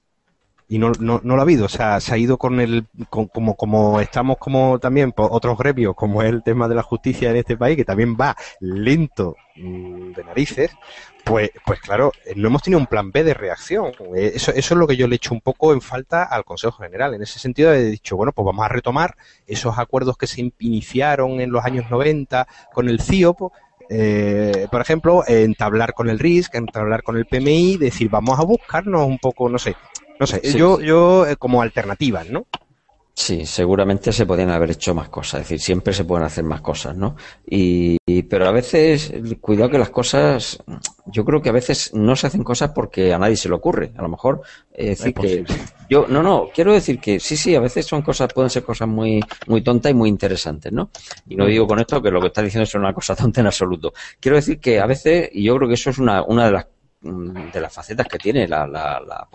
y no, no, no, lo ha habido. O sea, se ha ido con el, como, como estamos como también por otros gremios, como es el tema de la justicia en este país, que también va lento mm, de narices, pues, pues claro, no hemos tenido un plan B de reacción. Eh, eso, eso es lo que yo le he hecho un poco en falta al Consejo General. En ese sentido he dicho, bueno, pues vamos a retomar esos acuerdos que se iniciaron en los años 90 con el CIO, eh, por ejemplo, entablar con el RISC, entablar con el PMI, decir, vamos a buscarnos un poco, no sé, no sé, yo, yo eh, como alternativas, ¿no? Sí, seguramente se podrían haber hecho más cosas, es decir, siempre se pueden hacer más cosas, ¿no? Y, pero a veces, cuidado que las cosas, yo creo que a veces no se hacen cosas porque a nadie se le ocurre, a lo mejor, es decir, que yo, no, no, quiero decir que sí, sí, a veces son cosas, pueden ser cosas muy, muy tontas y muy interesantes, ¿no? Y no digo con esto que lo que está diciendo es una cosa (laughs) tonta en absoluto. Quiero decir que a veces, y yo creo que eso es una, una de las Mm, de las facetas que tiene la, la, la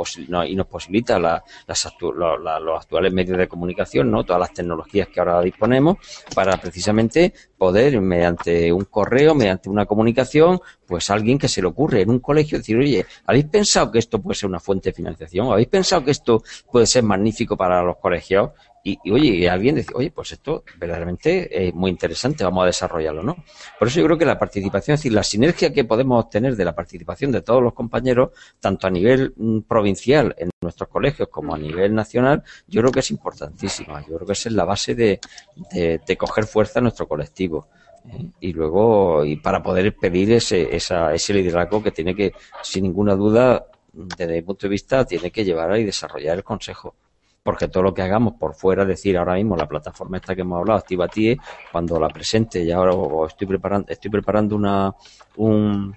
y nos posibilita los actuales medios de comunicación, ¿no? todas las tecnologías que ahora disponemos para precisamente poder, mediante un correo, mediante una comunicación, pues alguien que se le ocurre en un colegio decir, oye, ¿habéis pensado que esto puede ser una fuente de financiación? ¿Habéis pensado que esto puede ser magnífico para los colegios? Y, oye, y alguien dice, oye, pues esto verdaderamente es muy interesante, vamos a desarrollarlo, ¿no? Por eso yo creo que la participación, es decir, la sinergia que podemos obtener de la participación de todos los compañeros, tanto a nivel mm, provincial en nuestros colegios como a nivel nacional, yo creo que es importantísima. Yo creo que esa es la base de, de, coger fuerza en nuestro colectivo. ¿eh? Y luego, y para poder pedir ese, esa, ese liderazgo que tiene que, sin ninguna duda, desde mi punto de vista, tiene que llevar y desarrollar el Consejo porque todo lo que hagamos por fuera, decir ahora mismo la plataforma esta que hemos hablado, ActivaTie, cuando la presente, ya ahora estoy preparando, estoy preparando una, un,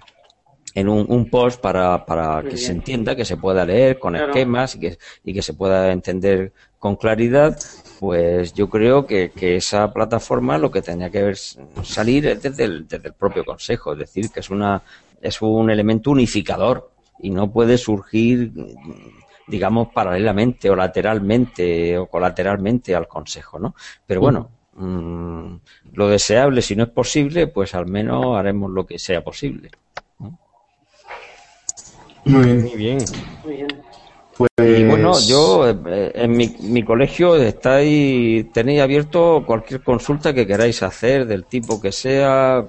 en un, post para, para que se entienda, que se pueda leer con esquemas y que, y que se pueda entender con claridad, pues yo creo que, que esa plataforma lo que tenía que ver, salir es desde el, desde el propio consejo, es decir, que es una, es un elemento unificador y no puede surgir digamos, paralelamente o lateralmente o colateralmente al Consejo, ¿no? Pero bueno, mm, lo deseable, si no es posible, pues al menos haremos lo que sea posible. Muy bien. Muy bien. Pues... Y bueno, yo eh, en mi, mi colegio estáis, tenéis abierto cualquier consulta que queráis hacer, del tipo que sea,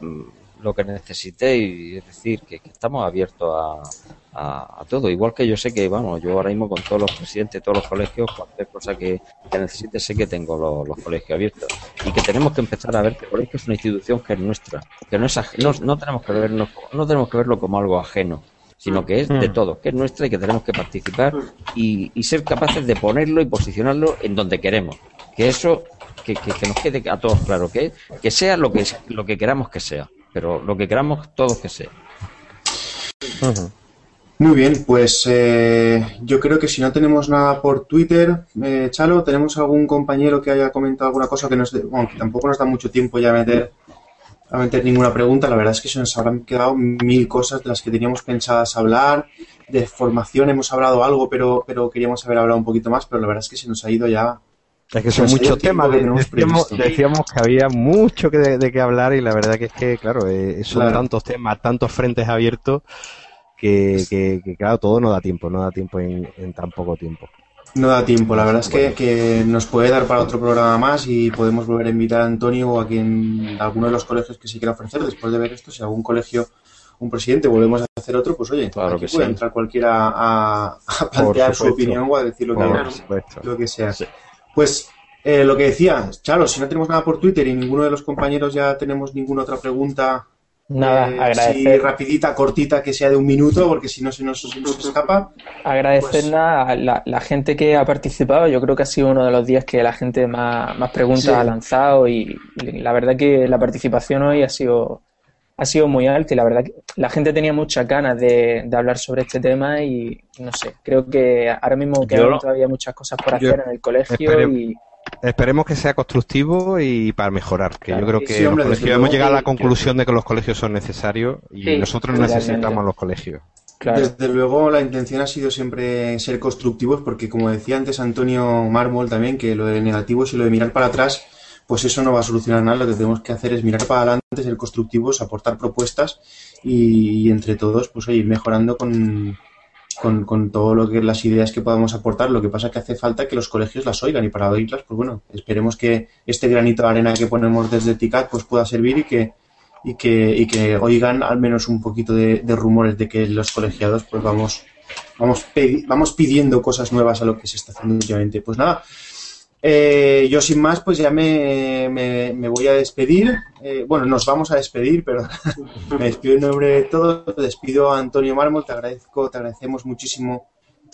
lo que necesitéis, es decir, que estamos abiertos a, a, todo. Igual que yo sé que, bueno, yo ahora mismo con todos los presidentes de todos los colegios, cualquier cosa que, necesite, sé que tengo los, colegios abiertos. Y que tenemos que empezar a ver que el colegio es una institución que es nuestra, que no es no, no, tenemos que verlo, no tenemos que verlo como algo ajeno sino que es de mm. todo, que es nuestra y que tenemos que participar y, ser capaces de ponerlo y posicionarlo en donde queremos. Que eso, que, que, nos quede a todos claro, que, que sea lo que, lo que queramos que sea, pero lo que queramos todos que sea. Muy bien, pues eh, yo creo que si no tenemos nada por Twitter, eh, Chalo, ¿tenemos algún compañero que haya comentado alguna cosa que nos, bueno, que tampoco nos da mucho tiempo ya meter a meter ninguna pregunta. La verdad es que se nos habrán quedado mil cosas de las que teníamos pensadas hablar. De formación hemos hablado algo, pero, pero queríamos haber hablado un poquito más, pero la verdad es que se nos ha ido ya es que son muchos temas. Decíamos, decíamos, que había mucho que de, qué hablar y la verdad que es que, claro, eh, son tantos temas, tantos frentes abiertos que, que, claro, todo no da tiempo, no da tiempo en, tan poco tiempo. No da tiempo, la verdad es que, que, nos puede dar para otro programa más y podemos volver a invitar a Antonio o a quien, alguno de los colegios que se quiera ofrecer. Después de ver esto, si algún colegio un presidente, volvemos a hacer otro, pues oye, claro que puede entrar cualquiera a, plantear su opinión o a decir lo, que, lo que sea. Pues eh, lo que decía, Charo, si no tenemos nada por Twitter y ninguno de los compañeros ya tenemos ninguna otra pregunta, nada, eh, agradecer. rapidita, cortita, que sea de un minuto, porque si no se nos, escapa. Agradecer pues a la, gente que ha participado. Yo creo que ha sido uno de los días que la gente más, más preguntas ha lanzado y, la verdad que la participación hoy ha sido ha sido muy alta y la verdad que la gente tenía muchas ganas de, hablar sobre este tema y no sé, creo que ahora mismo quedan todavía muchas cosas por hacer en el colegio y Esperemos que sea constructivo y para mejorar, que yo creo que hemos llegado a la conclusión de que los colegios son necesarios y nosotros necesitamos los colegios. Desde luego la intención ha sido siempre ser constructivos porque como decía antes Antonio Mármol también, que lo de negativos y lo de mirar para atrás, pues eso no va a solucionar nada, lo que tenemos que hacer es mirar para adelante, ser constructivos, aportar propuestas y, entre todos pues ir mejorando con, con, con, todo lo que las ideas que podamos aportar. Lo que pasa es que hace falta que los colegios las oigan y para oírlas, pues bueno, esperemos que este granito de arena que ponemos desde TICAT pues pueda servir y que y que, y que oigan al menos un poquito de, rumores de que los colegiados pues vamos vamos vamos pidiendo cosas nuevas a lo que se está haciendo últimamente. Pues nada, eh, yo sin más, pues ya me, me, voy a despedir. Eh, bueno, nos vamos a despedir, pero (laughs) me despido en nombre de todos. Despido a Antonio Mármol, te agradezco, te agradecemos muchísimo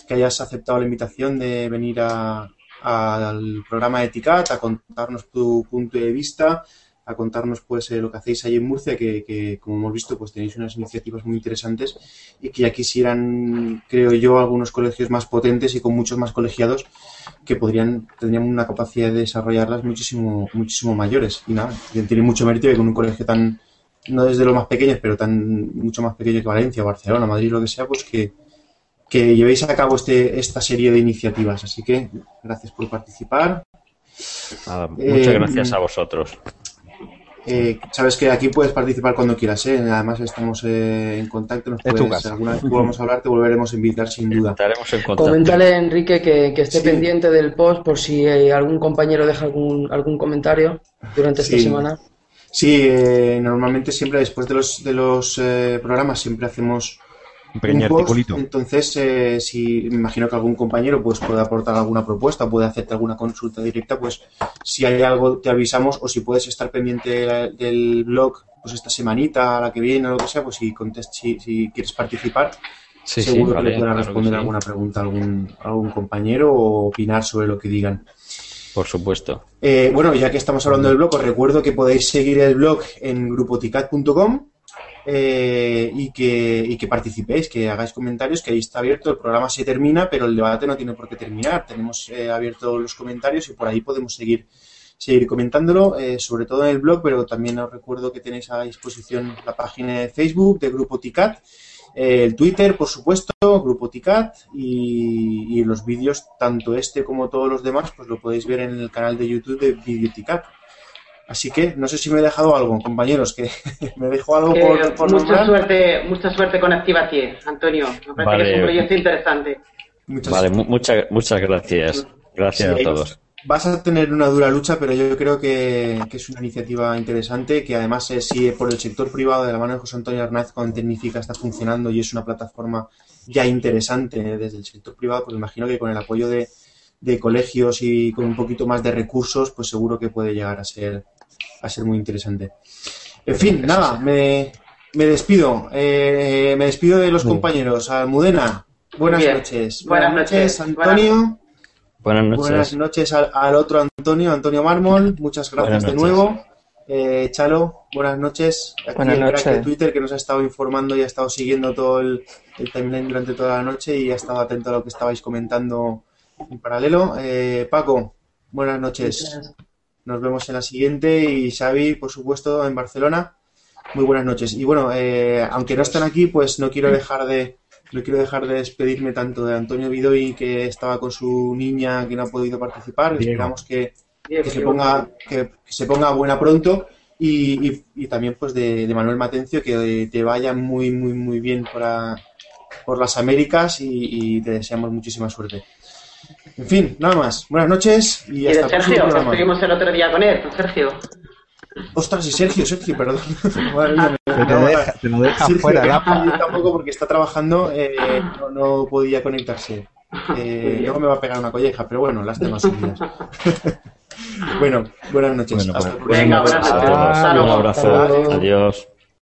que hayas aceptado la invitación de venir al programa de Eticat a contarnos tu punto de vista a contarnos pues eh, lo que hacéis ahí en Murcia, que, como hemos visto pues tenéis unas iniciativas muy interesantes y que ya quisieran, creo yo, algunos colegios más potentes y con muchos más colegiados que podrían, tendrían una capacidad de desarrollarlas muchísimo, muchísimo mayores. Y nada, tiene mucho mérito que con un colegio tan, no desde los más pequeños, pero tan mucho más pequeño que Valencia, Barcelona, Madrid, lo que sea, pues que, que llevéis a cabo este, esta serie de iniciativas. Así que gracias por participar. muchas eh, gracias a vosotros. Eh, sabes que aquí puedes participar cuando quieras, ¿eh? Además estamos eh, en contacto, nos puedes, alguna vez a hablar te volveremos a invitar sin duda. Coméntale, Enrique, que, esté pendiente del post por si algún compañero deja algún, algún comentario durante esta semana. Sí, normalmente siempre después de los, de los programas siempre hacemos entonces, eh, si me imagino que algún compañero pues puede aportar alguna propuesta, puede hacerte alguna consulta directa, pues si hay algo te avisamos o si puedes estar pendiente del blog pues esta semanita, la que viene o lo que sea, pues si, contest, si, quieres participar, seguro que le podrá responder alguna pregunta a algún, algún compañero o opinar sobre lo que digan. Por supuesto. Eh, bueno, ya que estamos hablando del blog, os recuerdo que podéis seguir el blog en grupoticat.com eh, y, que, y que participéis, que hagáis comentarios, que ahí está abierto. El programa se termina, pero el debate no tiene por qué terminar. Tenemos eh, abiertos los comentarios y por ahí podemos seguir seguir comentándolo, eh, sobre todo en el blog, pero también os recuerdo que tenéis a disposición la página de Facebook de Grupo TICAT, el Twitter, por supuesto, Grupo TICAT, y, y, los vídeos, tanto este como todos los demás, pues lo podéis ver en el canal de YouTube de Video TICAT. Así que no sé si me he dejado algo, compañeros, que (laughs) me dejo algo por, mucha suerte, mucha suerte con Activatier, Antonio. Me parece que es un proyecto interesante. Muchas vale, muchas, muchas gracias. Gracias a todos. Vas a tener una dura lucha, pero yo creo que, es una iniciativa interesante, que además es, si por el sector privado de la mano de José Antonio Arnaz con Tecnifica está funcionando y es una plataforma ya interesante desde el sector privado, pues imagino que con el apoyo de, de colegios y con un poquito más de recursos, pues seguro que puede llegar a ser a ser muy interesante. En fin, nada, me, me despido. Eh, me despido de los compañeros. Almudena, buenas noches. Buenas, noches, Antonio. Buenas noches. Buenas noches al, otro Antonio, Antonio Mármol. Muchas gracias de nuevo. Eh, Chalo, buenas noches. Aquí buenas el noches. de Twitter que nos ha estado informando y ha estado siguiendo todo el, timeline durante toda la noche y ha estado atento a lo que estabais comentando en paralelo. Eh, Paco, buenas noches. Nos vemos en la siguiente y Xavi, por supuesto, en Barcelona. muy buenas noches. Y bueno, eh, aunque no están aquí, pues no quiero dejar de no quiero dejar de despedirme tanto de Antonio Vidoy, que estaba con su niña que no ha podido participar. Esperamos que, se ponga, que, se ponga buena pronto. Y, y, también pues de, Manuel Matencio, que te vaya muy, muy, muy bien para, por las Américas y, te deseamos muchísima suerte. En fin, nada más. Buenas noches y, hasta de Sergio, que estuvimos el otro día con él, Sergio. Ostras, y Sergio, Sergio, perdón. (laughs) te, lo deja, fuera. Yo tampoco porque está trabajando, eh, no, podía conectarse. Eh, luego me va a pegar una colleja, pero bueno, las demás seguidas. (laughs) bueno, buenas noches. Bueno, pues, Venga, buenas noches. Un abrazo. Adiós.